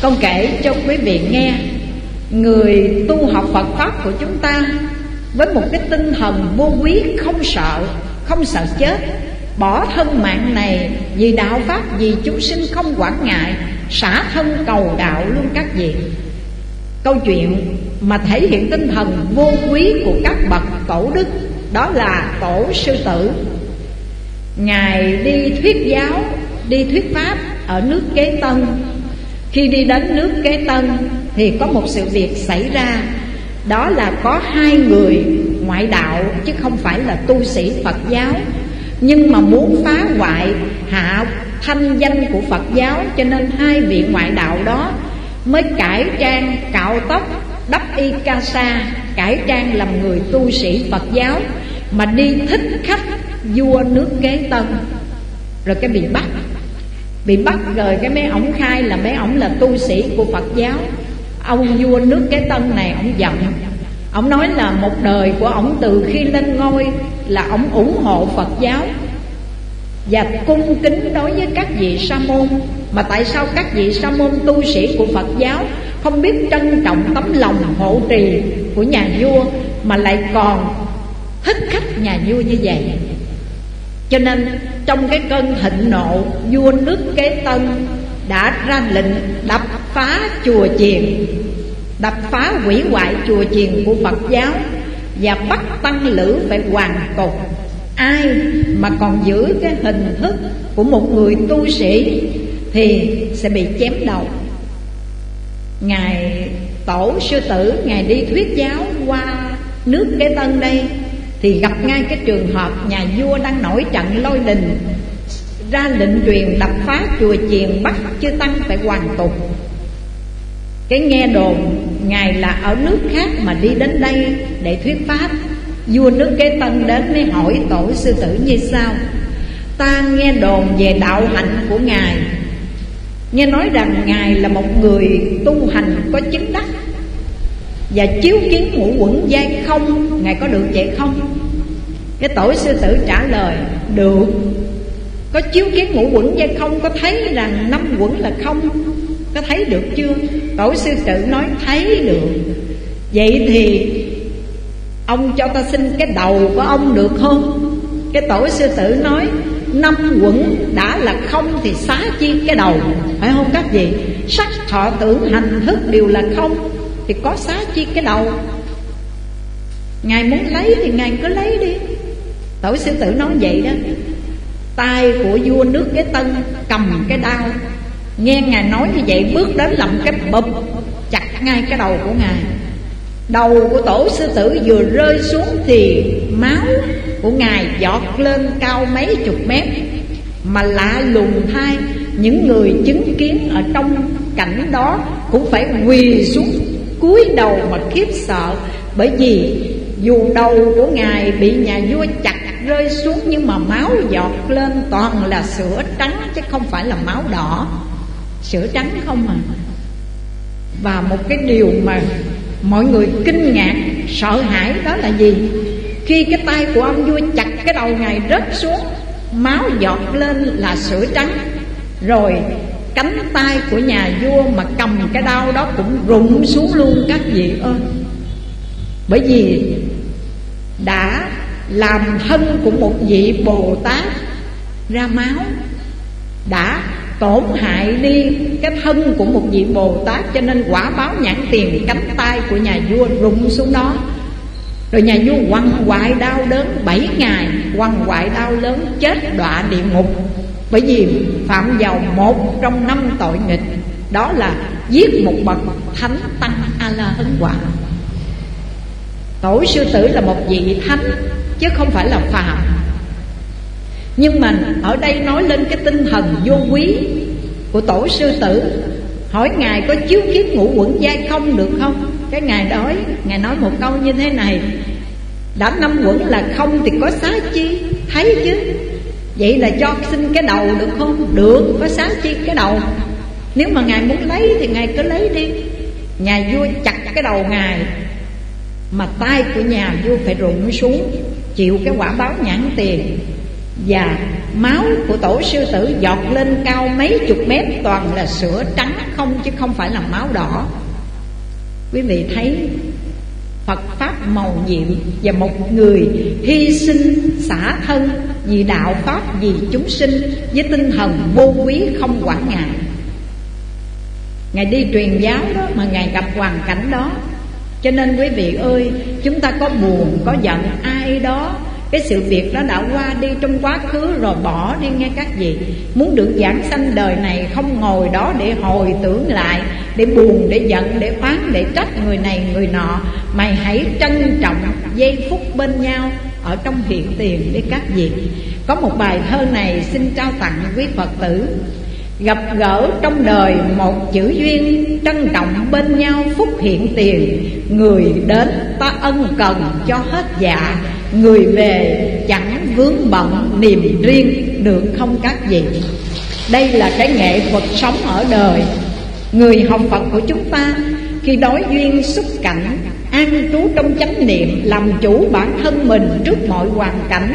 con kể cho quý vị nghe, người tu học phật pháp của chúng ta với một cái tinh thần vô quý không sợ Không sợ chết, Bỏ thân mạng này Vì đạo Pháp, vì chúng sinh không quản ngại, Xả thân cầu đạo luôn các vị. Câu chuyện mà thể hiện tinh thần vô quý của các bậc tổ đức đó là tổ sư tử. Ngài đi thuyết giáo, đi thuyết pháp ở nước Kế Tân. Khi đi đến nước Kế Tân thì có một sự việc xảy ra. Đó là có hai người ngoại đạo chứ không phải là tu sĩ Phật giáo. Nhưng mà muốn phá hoại hạ thanh danh của Phật giáo Cho nên hai vị ngoại đạo đó mới cải trang cạo tóc đắp y ca sa cải trang làm người tu sĩ Phật giáo mà đi thích khách vua nước kế tân. Rồi cái bị bắt. Bị bắt rồi cái mấy ổng khai là mấy ổng là tu sĩ của Phật giáo. Ông vua nước kế tân này ổng giận. Ổng nói là một đời của ổng từ khi lên ngôi là ổng ủng hộ Phật giáo. Và cung kính đối với các vị sa môn. Mà tại sao các vị sa môn tu sĩ của Phật giáo không biết trân trọng tấm lòng hộ trì của nhà vua mà lại còn thích khách nhà vua như vậy. Cho nên trong cái cơn thịnh nộ, vua nước kế tân đã ra lệnh đập phá chùa chiền, đập phá hủy hoại chùa chiền của phật giáo và bắt tăng lữ phải hoàn cục ai mà còn giữ cái hình thức của một người tu sĩ thì sẽ bị chém đầu. Ngài tổ sư tử ngài đi thuyết giáo qua nước kế tân đây, thì gặp ngay cái trường hợp nhà vua đang nổi trận lôi đình, ra lệnh truyền đập phá chùa chiền bắt chư tăng phải hoàn tục. Cái nghe đồn, ngài là ở nước khác mà đi đến đây để thuyết pháp. Vua nước kế tân đến mới hỏi tổ sư tử như sau, ta nghe đồn về đạo hạnh của ngài nghe nói rằng ngài là một người tu hành có chứng đắc và chiếu kiến ngũ quẩn giai không, ngài có được vậy không? Cái tổ sư tử trả lời, được. Có chiếu kiến ngũ quẩn giai không, có thấy rằng năm quẩn là không? Có thấy được chưa? Tổ sư tử nói, thấy được. Vậy thì ông cho ta xin cái đầu của ông được không? Cái tổ sư tử nói năm quẩn đã là không thì xá chi cái đầu. Phải không các vị? Sắc, thọ, tưởng, hành, thức đều là không thì có xá chi cái đầu. Ngài muốn lấy thì ngài cứ lấy đi. Tổ sư tử nói vậy đó. Tay của vua nước cái tân cầm cái đao. Nghe ngài nói như vậy, bước đến làm cái bụp, chặt ngay cái đầu của ngài. Đầu của tổ sư tử vừa rơi xuống thì máu của ngài giọt lên cao mấy chục mét, mà lạ lùng thay, những người chứng kiến ở trong cảnh đó cũng phải quỳ xuống, cúi đầu mà khiếp sợ. Bởi vì dù đầu của ngài bị nhà vua chặt rơi xuống, nhưng mà máu giọt lên toàn là sữa trắng, chứ không phải là máu đỏ. Sữa trắng không à. Và một cái điều mà mọi người kinh ngạc, sợ hãi đó là gì? Khi cái tay của ông vua chặt cái đầu ngài rớt xuống, máu giọt lên là sữa trắng. Rồi, cánh tay của nhà vua mà cầm cái đau đó cũng rụng xuống luôn các vị ơi. Bởi vì đã làm thân của một vị bồ tát ra máu, đã tổn hại đi cái thân của một vị bồ tát, cho nên quả báo nhãn tiền cánh tay của nhà vua rụng xuống đó rồi nhà vua quằn quại đau đớn bảy ngày quằn quại đau lớn chết đọa địa ngục. Bởi vì phạm vào một trong năm tội nghịch, đó là giết một bậc thánh tăng a la hấn quả. Tổ sư tử là một vị thánh, chứ không phải là phàm. Nhưng mà ở đây nói lên cái tinh thần vô quý của tổ sư tử, hỏi ngài có chiếu kiến ngũ quẩn giai không được không? Cái ngài đói ngài nói một câu như thế này, đã năm quẩn là không thì có xá chi? Thấy chứ? Vậy là cho xin cái đầu được không? Được, có xá chi cái đầu. Nếu mà ngài muốn lấy thì ngài cứ lấy đi. Nhà vua chặt cái đầu ngài, mà tay của nhà vua phải rụng xuống, chịu cái quả báo nhãn tiền. Và máu của tổ sư tử giọt lên cao mấy chục mét toàn là sữa trắng không, chứ không phải là máu đỏ quý vị thấy Phật Pháp màu nhiệm Và một người hy sinh xả thân Vì đạo Pháp vì chúng sinh Với tinh thần vô quý không quản ngại. Ngài đi truyền giáo đó mà Ngài gặp hoàn cảnh đó. Cho nên quý vị ơi Chúng ta có buồn, có giận ai đó cái sự việc đó đã qua đi trong quá khứ rồi bỏ đi nghe các vị. Muốn được giảng sanh đời này không ngồi đó để hồi tưởng lại để buồn, để giận, để oán, để trách người này, người nọ. Mày hãy trân trọng giây phút bên nhau ở trong hiện tiền với các vị có một bài thơ này xin trao tặng quý phật tử. Gặp gỡ trong đời một chữ duyên, Trân trọng bên nhau phúc hiện tiền. Người đến ta ân cần cho hết dạ Người về chẳng vướng bận niềm riêng, Được không các vị? Đây là cái nghệ thuật sống ở đời. Người học Phật của chúng ta Khi đối duyên xúc cảnh An trú trong chánh niệm Làm chủ bản thân mình trước mọi hoàn cảnh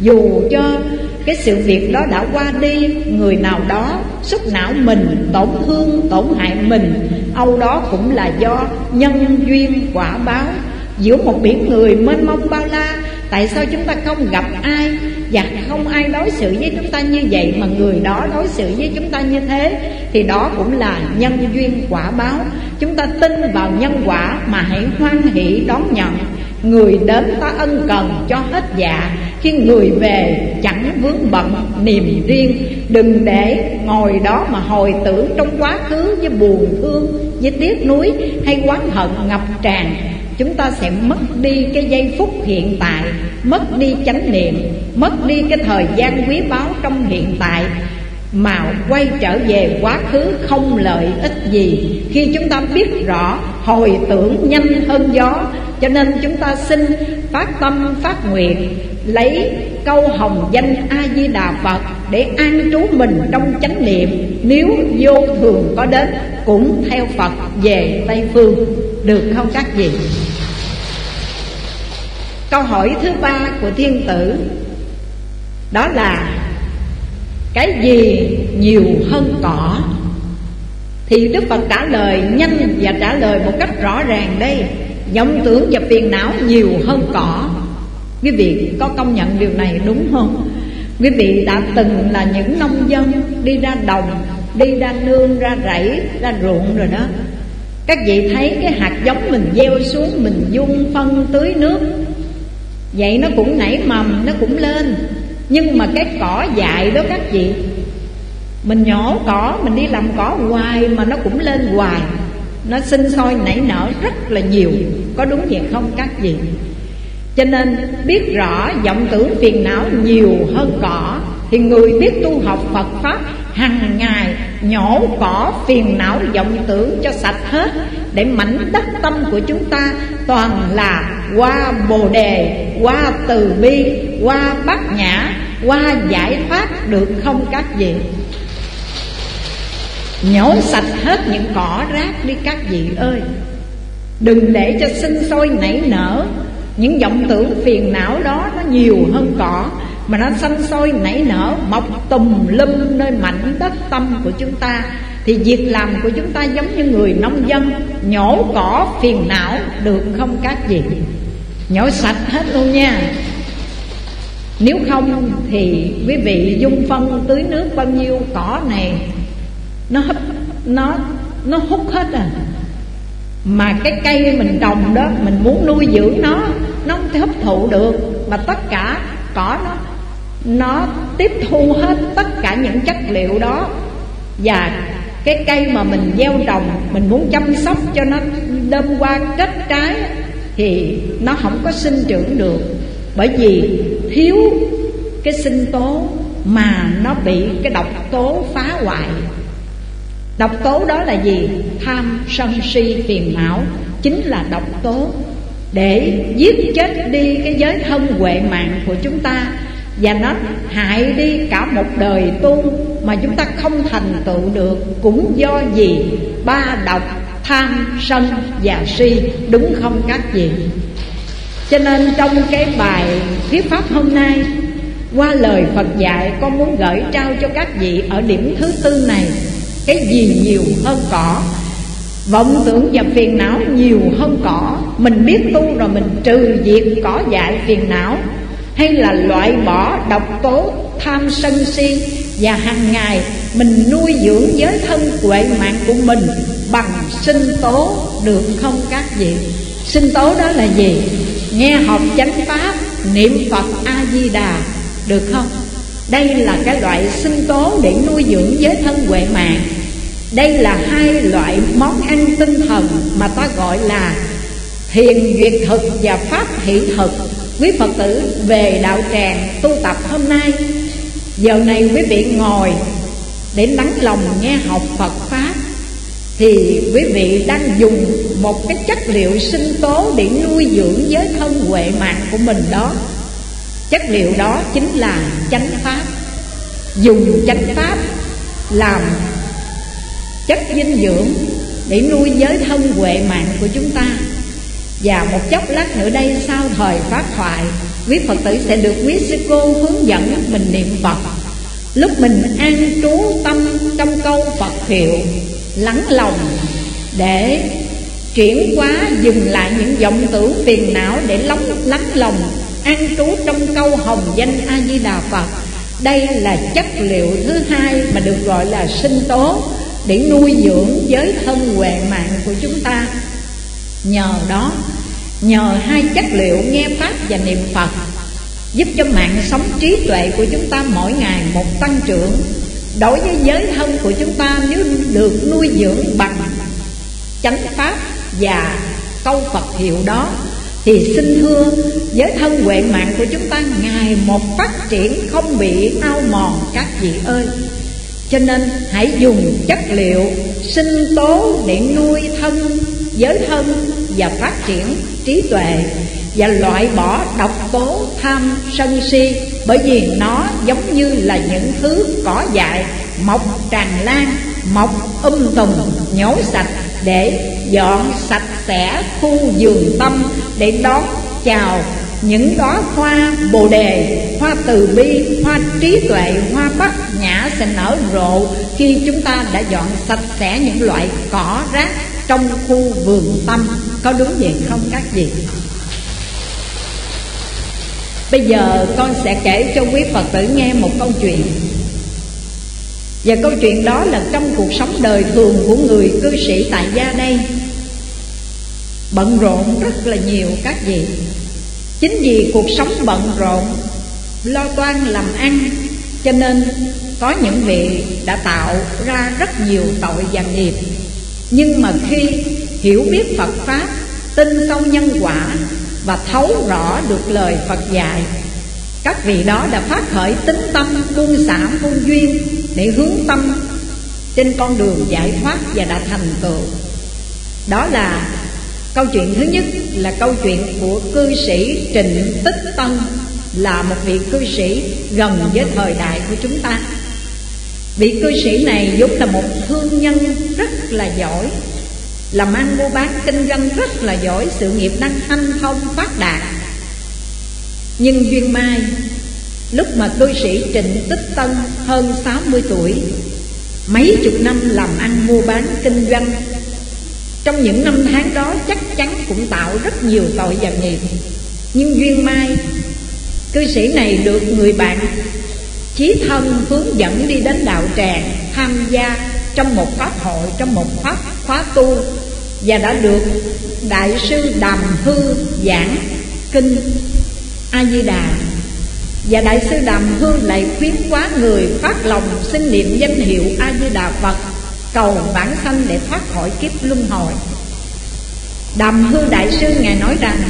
Dù cho cái sự việc đó đã qua đi Người nào đó xúc não mình Tổn thương, tổn hại mình Âu đó cũng là do nhân duyên quả báo. Giữa một biển người mênh mông bao la Tại sao chúng ta không gặp ai và không ai đối xử với chúng ta như vậy Mà người đó đối xử với chúng ta như thế. Thì đó cũng là nhân duyên quả báo. Chúng ta tin vào nhân quả Mà hãy hoan hỷ đón nhận. Người đến ta ân cần cho hết dạ. Khi người về chẳng vướng bận niềm riêng. Đừng để ngồi đó mà hồi tưởng trong quá khứ Với buồn thương, với tiếc nuối Hay quán hận ngập tràn. Chúng ta sẽ mất đi cái giây phút hiện tại, Mất đi chánh niệm, Mất đi cái thời gian quý báu trong hiện tại, mà quay trở về quá khứ không lợi ích gì. Khi chúng ta biết rõ hồi tưởng nhanh hơn gió, cho nên chúng ta xin phát tâm, phát nguyện, lấy câu hồng danh a di đà phật để an trú mình trong chánh niệm. Nếu vô thường có đến, cũng theo phật về tây phương. Được không các vị? Câu hỏi thứ ba của thiên tử. Đó là, cái gì nhiều hơn cỏ? Thì đức phật trả lời nhanh và trả lời một cách rõ ràng đây. Vọng tưởng và phiền não nhiều hơn cỏ. Quý vị có công nhận điều này đúng không? Quý vị đã từng là những nông dân đi ra đồng, đi ra nương, ra rẫy, ra ruộng rồi đó. Các vị thấy cái hạt giống mình gieo xuống, mình dung phân tưới nước vậy nó cũng nảy mầm, nó cũng lên. Nhưng mà cái cỏ dại đó các vị, mình nhổ cỏ, mình đi làm cỏ hoài mà nó cũng lên hoài. Nó sinh sôi nảy nở rất là nhiều. Có đúng vậy không các vị? Cho nên biết rõ vọng tưởng phiền não nhiều hơn cỏ, thì người biết tu học phật pháp hàng ngày nhổ cỏ phiền não vọng tưởng cho sạch hết, để mảnh đất tâm của chúng ta toàn là qua bồ đề, qua từ bi, qua bát nhã, qua giải thoát được không các vị. Nhổ sạch hết những cỏ rác đi các vị ơi. Đừng để cho sinh sôi nảy nở. Những vọng tưởng phiền não đó nó nhiều hơn cỏ, mà nó xanh sôi nảy nở, mọc tùm lum nơi mảnh đất tâm của chúng ta. Thì việc làm của chúng ta giống như người nông dân, nhổ cỏ phiền não được không các vị? Nhổ sạch hết luôn nha. Nếu không thì quý vị dung phân tưới nước bao nhiêu cỏ này, nó hấp, nó nó hút hết à. Mà cái cây mình trồng đó, mình muốn nuôi dưỡng nó nó không hấp thụ được. Mà tất cả cỏ nó nó tiếp thu hết tất cả những chất liệu đó. Và cái cây mà mình gieo trồng, mình muốn chăm sóc cho nó đơm qua kết trái thì nó không có sinh trưởng được. Bởi vì thiếu cái sinh tố mà nó bị cái độc tố phá hoại. Độc tố đó là gì? Tham, sân, si, phiền não. Chính là độc tố Để giết chết đi cái giới thân huệ mạng của chúng ta. Và nó hại đi cả một đời tu Mà chúng ta không thành tựu được. Cũng do gì? Ba độc, tham, sân và si Đúng không các vị? Cho nên trong cái bài thuyết pháp hôm nay Qua lời Phật dạy con muốn gửi trao cho các vị ở điểm thứ tư này cái gì nhiều hơn cỏ? Vọng tưởng và phiền não nhiều hơn cỏ. Mình biết tu rồi mình trừ diệt cỏ dại phiền não. Hay là loại bỏ độc tố tham sân si Và hàng ngày mình nuôi dưỡng giới thân huệ mạng của mình Bằng sinh tố được không các vị Sinh tố đó là gì? Nghe học chánh pháp, niệm Phật A-di-đà Được không? Đây là cái loại sinh tố để nuôi dưỡng giới thân huệ mạng đây là hai loại món ăn tinh thần mà ta gọi là thiền duyệt thực và pháp hỷ thực Quý Phật tử về đạo tràng tu tập hôm nay Giờ này quý vị ngồi để lắng lòng nghe học Phật Pháp. Thì quý vị đang dùng một cái chất liệu sinh tố để nuôi dưỡng giới thân huệ mạng của mình đó. Chất liệu đó chính là chánh Pháp. Dùng chánh Pháp làm chất dinh dưỡng để nuôi giới thân huệ mạng của chúng ta. Và một chốc lát nữa đây, sau thời pháp thoại, quý phật tử sẽ được quý sư cô hướng dẫn mình niệm phật lúc mình an trú tâm trong câu phật hiệu, lắng lòng để chuyển hóa, dừng lại những vọng tưởng phiền não để lắng lắng lòng, an trú trong câu hồng danh a di đà phật. Đây là chất liệu thứ hai mà được gọi là sinh tố để nuôi dưỡng giới thân huệ mạng của chúng ta. Nhờ đó, nhờ hai chất liệu nghe pháp và niệm phật giúp cho mạng sống trí tuệ của chúng ta mỗi ngày một tăng trưởng. Đối với giới thân của chúng ta nếu được nuôi dưỡng bằng chánh pháp và câu phật hiệu đó thì xin thưa giới thân huệ mạng của chúng ta ngày một phát triển không bị ao mòn các vị ơi. Cho nên hãy dùng chất liệu sinh tố để nuôi thân, giới thân và phát triển trí tuệ và loại bỏ độc tố tham sân si Bởi vì nó giống như là những thứ cỏ dại mọc tràn lan, mọc um tùm, nhổ sạch Để dọn sạch sẽ khu vườn tâm để đón chào những đóa hoa bồ đề hoa từ bi hoa trí tuệ hoa bắc nhã sẽ nở rộ khi chúng ta đã dọn sạch sẽ những loại cỏ rác trong khu vườn tâm. Có đúng vậy không các vị? Bây giờ con sẽ kể cho quý phật tử nghe một câu chuyện. Và câu chuyện đó là trong cuộc sống đời thường của người cư sĩ tại gia đây. Bận rộn rất là nhiều các vị Chính vì cuộc sống bận rộn, Lo toan làm ăn, Cho nên có những vị đã tạo ra rất nhiều tội và nghiệp. Nhưng mà khi hiểu biết Phật Pháp, Tin sâu nhân quả và thấu rõ được lời Phật dạy. Các vị đó đã phát khởi tính tâm buông xả buông duyên Để hướng tâm trên con đường giải thoát và đã thành tựu. Đó là Câu chuyện thứ nhất là câu chuyện của cư sĩ Trịnh Tích Tân Là một vị cư sĩ gần với thời đại của chúng ta. Vị cư sĩ này vốn là một thương nhân rất là giỏi làm ăn mua bán kinh doanh rất là giỏi, Sự nghiệp đang hanh thông phát đạt. Nhưng duyên mai, Lúc mà cư sĩ Trịnh Tích Tân hơn 60 tuổi, Mấy chục năm làm ăn mua bán kinh doanh, trong những năm tháng đó chắc chắn cũng tạo rất nhiều tội và nghiệp. Nhưng duyên mai, Cư sĩ này được người bạn Chí thân hướng dẫn đi đến đạo tràng Tham gia trong một pháp hội, Trong một pháp khóa tu, Và đã được Đại sư Đàm Hư giảng Kinh A-di-đà. Và Đại sư Đàm Hư lại khuyến quá người phát lòng xin niệm danh hiệu A-di-đà Phật, cầu bản sanh để thoát khỏi kiếp luân hồi. Đàm hư đại sư ngài nói rằng,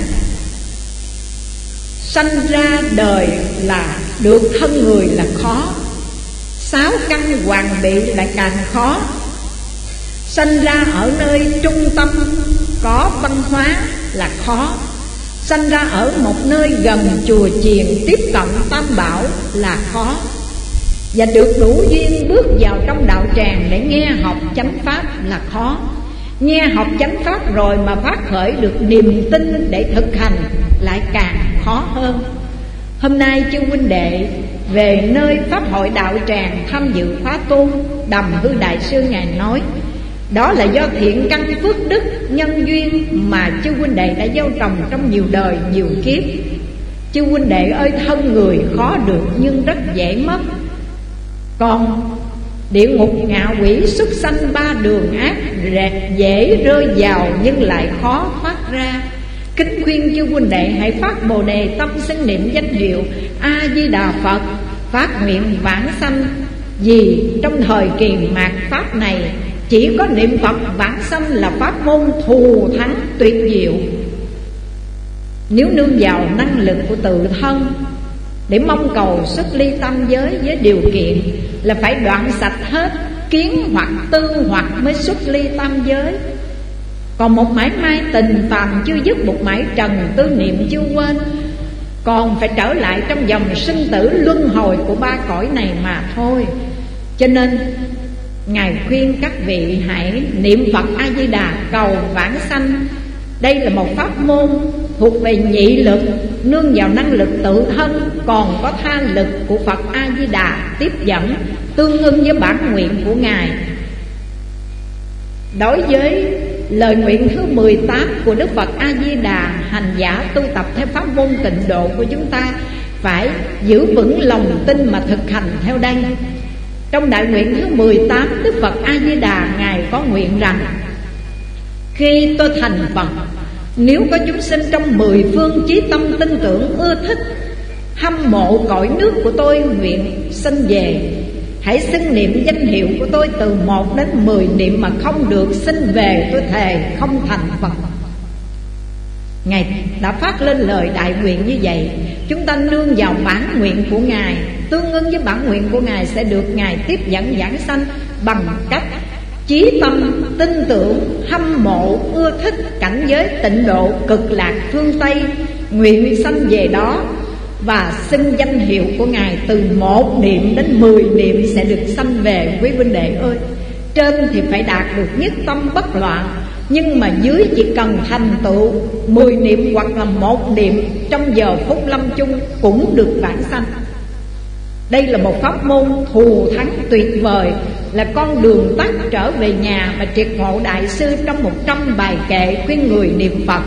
sanh ra đời là được thân người là khó sáu căn hoàng bị lại càng khó. Sinh ra ở nơi trung tâm, có văn hóa là khó. Sinh ra ở một nơi gần chùa chiền tiếp cận tam bảo là khó. Và được đủ duyên bước vào trong đạo tràng để nghe học chánh pháp là khó. Nghe học chánh pháp rồi mà phát khởi được niềm tin để thực hành lại càng khó hơn. Hôm nay chư huynh đệ về nơi Pháp hội đạo tràng tham dự khóa tu, Đầm hư đại sư Ngài nói, Đó là do thiện căn phước đức nhân duyên Mà chư huynh đệ đã gieo trồng trong nhiều đời, nhiều kiếp. Chư huynh đệ ơi, thân người khó được nhưng rất dễ mất. Còn địa ngục ngạ quỷ xuất sanh ba đường ác Dễ rơi vào nhưng lại khó thoát ra. Kính khuyên chư huynh đệ hãy phát bồ đề tâm sinh niệm danh hiệu A-di-đà Phật Phát nguyện vãng sanh. Vì trong thời kỳ mạt Pháp này, Chỉ có niệm Phật vãng sanh là pháp môn thù thắng tuyệt diệu. Nếu nương vào năng lực của tự thân, Để mong cầu xuất ly tâm giới với điều kiện Là phải đoạn sạch hết kiến hoặc tư hoặc mới xuất ly tam giới. Còn một mãi mai tình phàm chưa dứt, một mãi trần tư niệm chưa quên còn phải trở lại trong dòng sinh tử luân hồi của ba cõi này mà thôi. Cho nên, Ngài khuyên các vị hãy niệm Phật A-di-đà cầu vãng sanh. Đây là một pháp môn thuộc về nhị lực, Nương vào năng lực tự thân, Còn có tha lực của Phật A-di-đà tiếp dẫn, Tương ưng với bản nguyện của Ngài. Đối với lời nguyện thứ 18 của Đức Phật A Di Đà hành giả tu tập theo pháp môn tịnh độ của chúng ta phải giữ vững lòng tin mà thực hành theo đây. Trong đại nguyện thứ 18 Đức Phật A Di Đà ngài có nguyện rằng, khi tôi thành Phật, nếu có chúng sinh trong mười phương chí tâm tin tưởng ưa thích, Hâm mộ cõi nước của tôi nguyện sinh về Hãy xưng niệm danh hiệu của tôi từ một đến mười niệm mà không được. Xin về tôi thề không thành Phật. Ngài đã phát lên lời đại nguyện như vậy. Chúng ta nương vào bản nguyện của Ngài. Tương ứng với bản nguyện của Ngài sẽ được Ngài tiếp dẫn giảng sanh Bằng cách chí tâm, tin tưởng, hâm mộ, ưa thích cảnh giới tịnh độ cực lạc phương Tây Nguyện sanh về đó và xin danh hiệu của Ngài từ một niệm đến mười niệm sẽ được sanh về quý huynh đệ ơi. Trên thì phải đạt được nhất tâm bất loạn, Nhưng mà dưới chỉ cần thành tựu, mười niệm hoặc là một niệm Trong giờ phút lâm chung cũng được vãng sanh. Đây là một pháp môn thù thắng tuyệt vời, Là con đường tắt trở về nhà Mà triệt ngộ đại sư trong một trăm bài kệ khuyên người niệm Phật.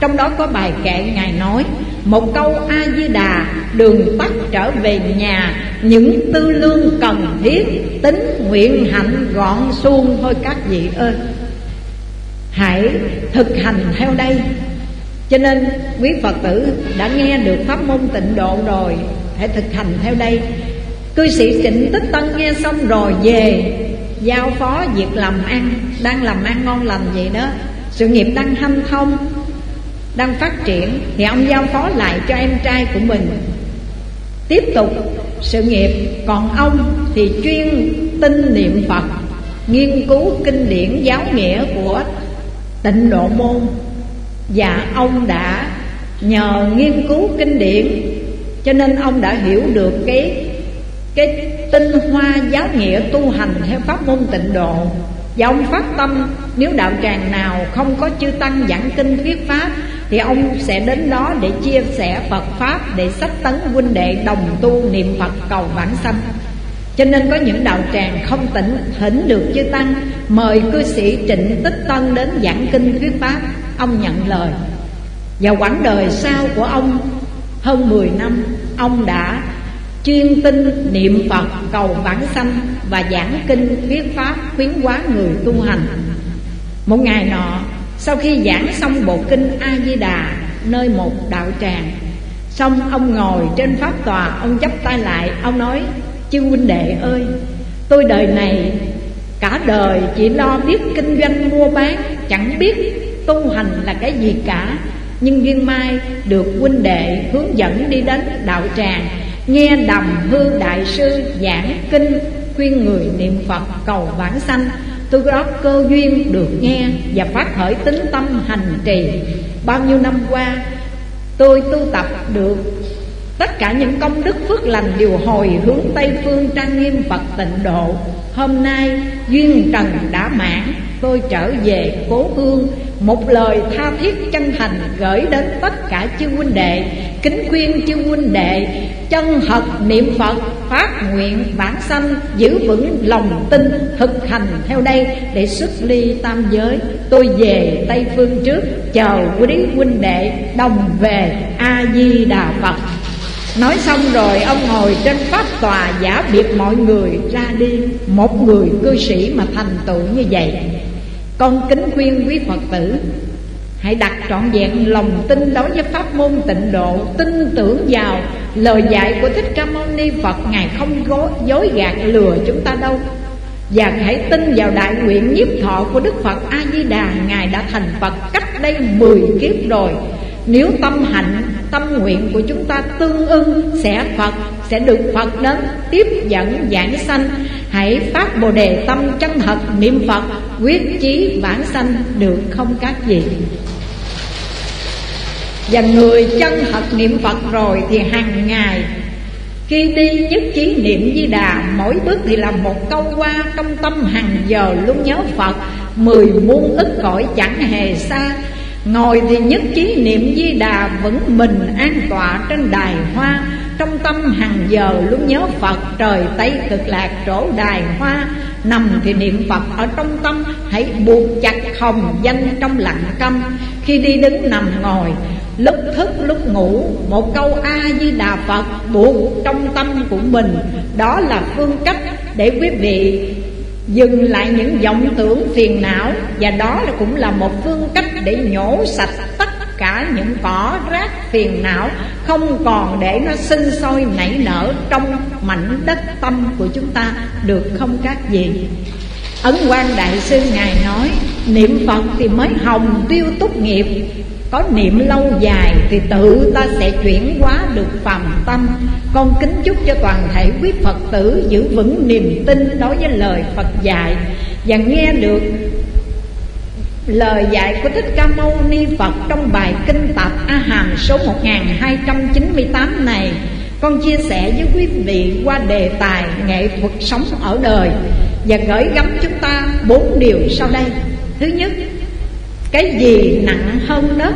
Trong đó có bài kệ Ngài nói một câu a di đà đường tắt trở về nhà. Những tư lương cần thiết, tính nguyện hạnh gọn suông thôi các vị ơi. Hãy thực hành theo đây. Cho nên, quý phật tử đã nghe được pháp môn tịnh độ rồi, hãy thực hành theo đây. Cư sĩ trịnh tích tân nghe xong rồi về, giao phó việc làm ăn. Đang làm ăn ngon lành vậy đó. Sự nghiệp đang hanh thông đang phát triển thì ông giao phó lại cho em trai của mình. Tiếp tục, sự nghiệp còn ông thì chuyên tinh niệm phật, nghiên cứu kinh điển giáo nghĩa của tịnh độ môn. Và ông đã nhờ nghiên cứu kinh điển, cho nên ông đã hiểu được cái cái tinh hoa giáo nghĩa tu hành theo pháp môn tịnh độ. Và ông phát tâm, nếu đạo tràng nào không có chư tăng giảng kinh thuyết pháp thì ông sẽ đến đó để chia sẻ Phật Pháp, Để sách tấn huynh đệ đồng tu niệm Phật cầu vãng sanh. Cho nên có những đạo tràng không tỉnh thỉnh được chư Tăng. Mời cư sĩ Trịnh Tích Tân đến giảng kinh thuyết Pháp. Ông nhận lời. Và quãng đời sau của ông, hơn 10 năm, Ông đã chuyên tinh niệm Phật cầu vãng sanh Và giảng kinh thuyết Pháp khuyến hóa người tu hành. Một ngày nọ sau khi giảng xong bộ kinh A Di Đà nơi một đạo tràng, xong ông ngồi trên pháp tòa, ông chắp tay lại, ông nói: "Chư huynh đệ ơi, tôi đời này cả đời chỉ lo biết kinh doanh mua bán, chẳng biết tu hành là cái gì cả." Nhưng duyên mai được huynh đệ hướng dẫn đi đến đạo tràng Nghe đầm hư đại sư giảng kinh Khuyên người niệm Phật cầu vãng sanh Tôi có cơ duyên được nghe Và phát khởi tính tâm hành trì. Bao nhiêu năm qua, Tôi tu tập được Tất cả những công đức phước lành đều hồi hướng Tây Phương trang nghiêm Phật tịnh độ. Hôm nay, duyên trần đã mãn, Tôi trở về cố hương, một lời tha thiết chân thành gửi đến tất cả chư huynh đệ, kính khuyên chư huynh đệ chân thật niệm phật, phát nguyện vãng sanh, giữ vững lòng tin, thực hành theo đây để xuất ly tam giới. Tôi về tây phương trước, chờ quý huynh đệ đồng về a di đà phật. Nói xong rồi, ông ngồi trên pháp tòa giả biệt mọi người ra đi. Một người cư sĩ mà thành tựu như vậy. Con kính khuyên quý Phật tử, Hãy đặt trọn vẹn lòng tin đối với pháp môn tịnh độ, Tin tưởng vào lời dạy của Thích Ca Mâu Ni Phật Ngài không gối dối gạt lừa chúng ta đâu. Và hãy tin vào đại nguyện nhiếp thọ của Đức Phật A-di-đà Ngài đã thành Phật cách đây 10 kiếp rồi. Nếu tâm hạnh, tâm nguyện của chúng ta tương ưng Sẽ Phật, sẽ được Phật đến tiếp dẫn giảng sanh. Hãy phát Bồ Đề tâm chân thật niệm Phật Quyết chí bản sanh được không các gì và người chân thật niệm Phật rồi thì hàng ngày Khi đi nhất trí niệm di đà, Mỗi bước thì là một câu qua Trong tâm hàng giờ luôn nhớ Phật. Mười muôn ức cõi chẳng hề xa. Ngồi thì nhất trí niệm di đà Vẫn mình an tọa trên đài hoa. Trong tâm hàng giờ luôn nhớ Phật, Trời Tây cực lạc chỗ đài hoa. Nằm thì niệm Phật ở trong tâm, Hãy buộc chặt hồng danh trong lặng câm Khi đi đứng nằm ngồi Lúc thức, lúc ngủ, Một câu A-di-đà Phật buộc trong tâm của mình. Đó là phương cách để quý vị Dừng lại những vọng tưởng phiền não, Và đó là cũng là một phương cách để nhổ sạch tất cả những cỏ rác phiền não Không còn để nó sinh sôi nảy nở trong mảnh đất tâm của chúng ta. Được không các gì Ấn quan Đại Sư Ngài nói, Niệm Phật thì mới hồng tiêu túc nghiệp có niệm lâu dài thì tự ta sẽ chuyển hóa được phàm tâm. Con kính chúc cho toàn thể quý Phật tử giữ vững niềm tin đối với lời Phật dạy. Và nghe được lời dạy của Thích Ca Mâu Ni Phật trong bài Kinh tập A Hàm số 1298 này, Con chia sẻ với quý vị qua đề tài nghệ thuật sống ở đời. Và gửi gắm chúng ta bốn điều sau đây. Thứ nhất cái gì nặng hơn đất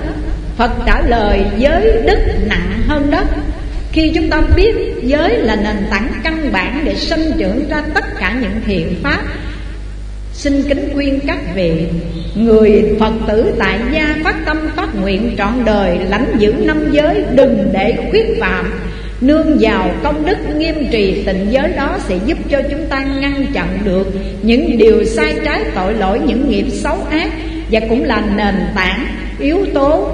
Phật trả lời, giới đức nặng hơn đất Khi chúng ta biết giới là nền tảng căn bản Để sinh trưởng ra tất cả những thiện pháp, Xin kính khuyên các vị, Người Phật tử tại gia phát tâm phát nguyện trọn đời, Lãnh giữ năm giới, đừng để khuyết phạm, Nương vào công đức nghiêm trì tịnh giới đó Sẽ giúp cho chúng ta ngăn chặn được Những điều sai trái, tội lỗi, Những nghiệp xấu ác và cũng là nền tảng yếu tố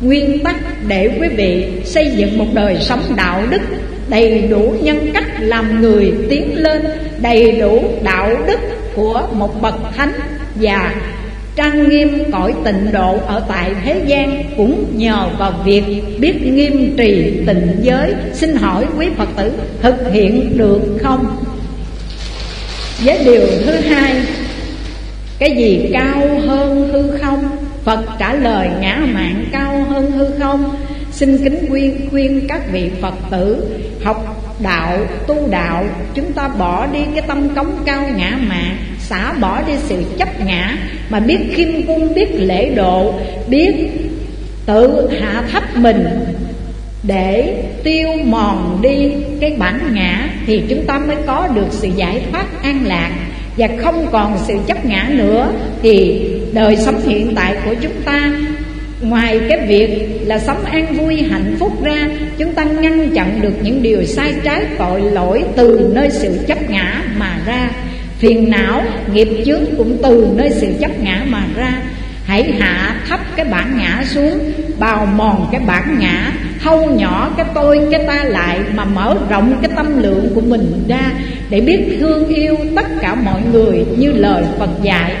nguyên tắc để quý vị xây dựng một đời sống đạo đức đầy đủ nhân cách làm người tiến lên, đầy đủ đạo đức của một bậc thánh và trang nghiêm cõi tịnh độ ở tại thế gian cũng nhờ vào việc biết nghiêm trì tịnh giới. Xin hỏi quý phật tử, thực hiện được không? Với điều thứ hai cái gì cao hơn hư không? Phật trả lời ngã mạng cao hơn hư không? Xin kính khuyên khuyên các vị Phật tử Học đạo, tu đạo Chúng ta bỏ đi cái tâm cống cao ngã mạng Xả bỏ đi sự chấp ngã. Mà biết khiêm cung, biết lễ độ Biết tự hạ thấp mình để tiêu mòn đi cái bản ngã thì chúng ta mới có được sự giải thoát an lạc và không còn sự chấp ngã nữa, thì đời sống hiện tại của chúng ta, ngoài cái việc là sống an vui, hạnh phúc ra, chúng ta ngăn chặn được những điều sai trái, tội lỗi từ nơi sự chấp ngã mà ra. Phiền não, nghiệp chướng cũng từ nơi sự chấp ngã mà ra. Hãy hạ thấp cái bản ngã xuống, bào mòn cái bản ngã thâu nhỏ cái tôi cái ta lại mà mở rộng cái tâm lượng của mình ra để biết thương yêu tất cả mọi người như lời Phật dạy.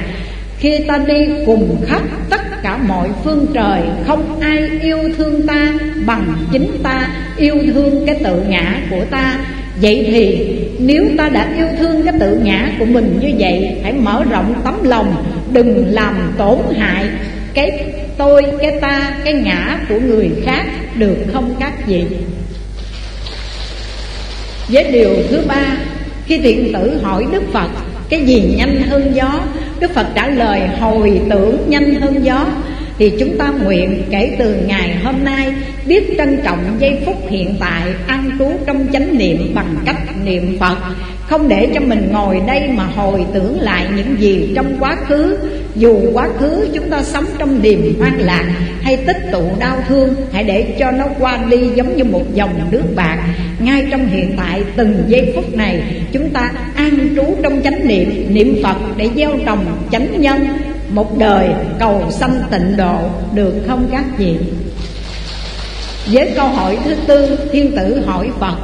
Khi ta đi cùng khắp tất cả mọi phương trời Không ai yêu thương ta bằng chính ta Yêu thương cái tự ngã của ta. Vậy thì nếu ta đã yêu thương cái tự ngã của mình như vậy Hãy mở rộng tấm lòng Đừng làm tổn hại cái tôi, cái ta, cái ngã của người khác Được không các vị Với điều thứ ba khi thiện tử hỏi Đức Phật, cái gì nhanh hơn gió? Đức phật trả lời, hồi tưởng nhanh hơn gió. Thì chúng ta nguyện kể từ ngày hôm nay, biết trân trọng giây phút hiện tại, an trú trong chánh niệm bằng cách niệm phật không để cho mình ngồi đây mà hồi tưởng lại những gì trong quá khứ. Dù quá khứ chúng ta sống trong niềm hoang lạc hay tích tụ đau thương, hãy để cho nó qua đi giống như một dòng nước bạc. Ngay trong hiện tại, từng giây phút này, chúng ta an trú trong chánh niệm niệm phật để gieo trồng chánh nhân. Một đời cầu sanh tịnh độ được không các vị với câu hỏi thứ tư, thiên tử hỏi phật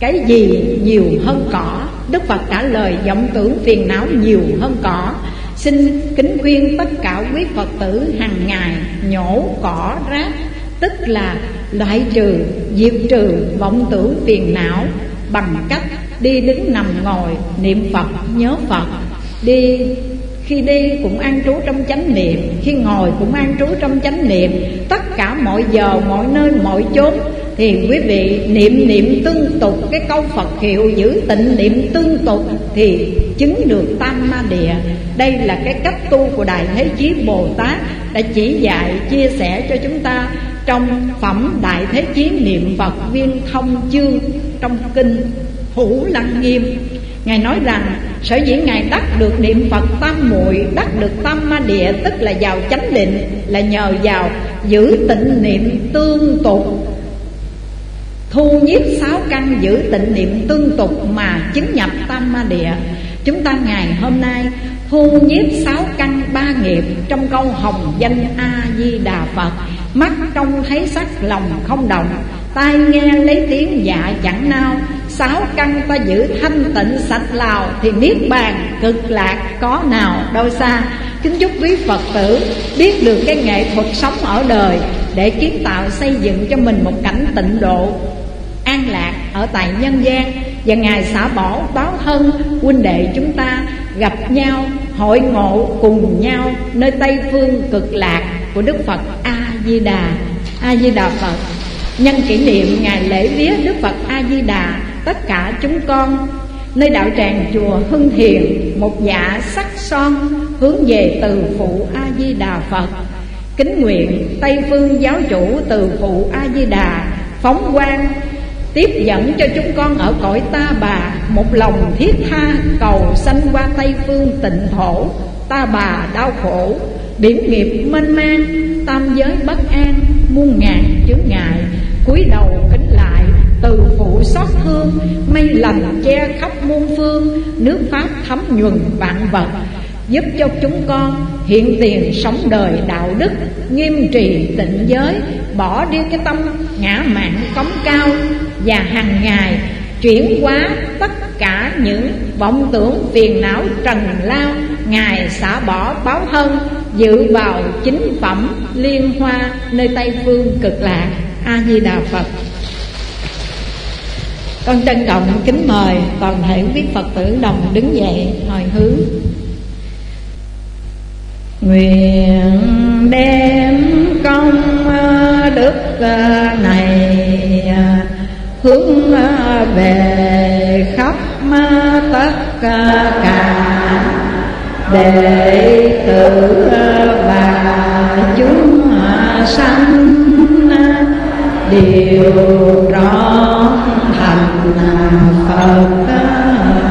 cái gì nhiều hơn cỏ? Đức phật trả lời vọng tưởng phiền não nhiều hơn cỏ. Xin kính khuyên tất cả quý phật tử hàng ngày nhổ cỏ rác tức là loại trừ diệt trừ vọng tưởng phiền não bằng cách đi đứng nằm ngồi niệm phật nhớ phật. Đi khi đi cũng an trú trong chánh niệm Khi ngồi cũng an trú trong chánh niệm. Tất cả mọi giờ, mọi nơi, mọi chốn thì quý vị niệm niệm tương tục Cái câu Phật hiệu giữ tịnh niệm tương tục Thì chứng được tam ma địa. Đây là cái cách tu của Đại Thế Chí Bồ Tát Đã chỉ dạy, chia sẻ cho chúng ta Trong phẩm Đại Thế Chí Niệm Phật Viên Thông Chương Trong Kinh Hữu Lăng Nghiêm. Ngài nói rằng sở dĩ Ngài đắc được niệm Phật tam muội Đắc được tam ma địa tức là vào chánh định Là nhờ vào giữ tịnh niệm tương tục. Thu nhiếp sáu căn giữ tịnh niệm tương tục mà chứng nhập tam ma địa. Chúng ta ngày hôm nay thu nhiếp sáu căn ba nghiệp Trong câu hồng danh A-di-đà Phật. Mắt trông thấy sắc, lòng không động. Tai nghe lấy tiếng dạ chẳng nao. Sáu căn ta giữ thanh tịnh sạch lào Thì niết bàn cực lạc có nào đâu xa. Kính chúc quý Phật tử biết được cái nghệ thuật sống ở đời Để kiến tạo xây dựng cho mình một cảnh tịnh độ. An lạc ở tại nhân gian, Và Ngài xả bỏ báo thân, huynh đệ chúng ta gặp nhau, Hội ngộ cùng nhau nơi Tây Phương cực lạc của Đức Phật A-di-đà. A-di-đà Phật. Nhân kỷ niệm ngày lễ vía Đức Phật A-di-đà, Tất cả chúng con. Nơi đạo tràng chùa Hưng Thiền Một dạ sắc son, Hướng về từ phụ A-di-đà Phật. Kính nguyện Tây Phương giáo chủ từ phụ A-di-đà, Phóng quang Tiếp dẫn cho chúng con ở cõi ta bà, Một lòng thiết tha, cầu sanh qua Tây Phương tịnh thổ. Ta bà đau khổ Điểm nghiệp mênh mang, Tam giới bất an, Muôn ngàn chướng ngại. Cúi đầu kính lại, từ phụ xót thương, mây lành che khắp muôn phương, nước pháp thấm nhuần vạn vật, giúp cho chúng con hiện tiền sống đời đạo đức, nghiêm trì tịnh giới bỏ đi cái tâm ngã mạn cống cao và hàng ngày chuyển hóa tất cả những vọng tưởng phiền não trần lao, ngài xả bỏ báo thân, dự vào chính phẩm liên hoa nơi tây phương cực lạc a di đà phật. Con trân trọng kính mời toàn thể quý phật tử đồng đứng dậy, hồi hướng nguyện đem công ờ, đức ờ, này ờ, hướng về khắp tất cả để tử và chúng sanh. Đều trọn thành Phật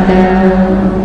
đạo.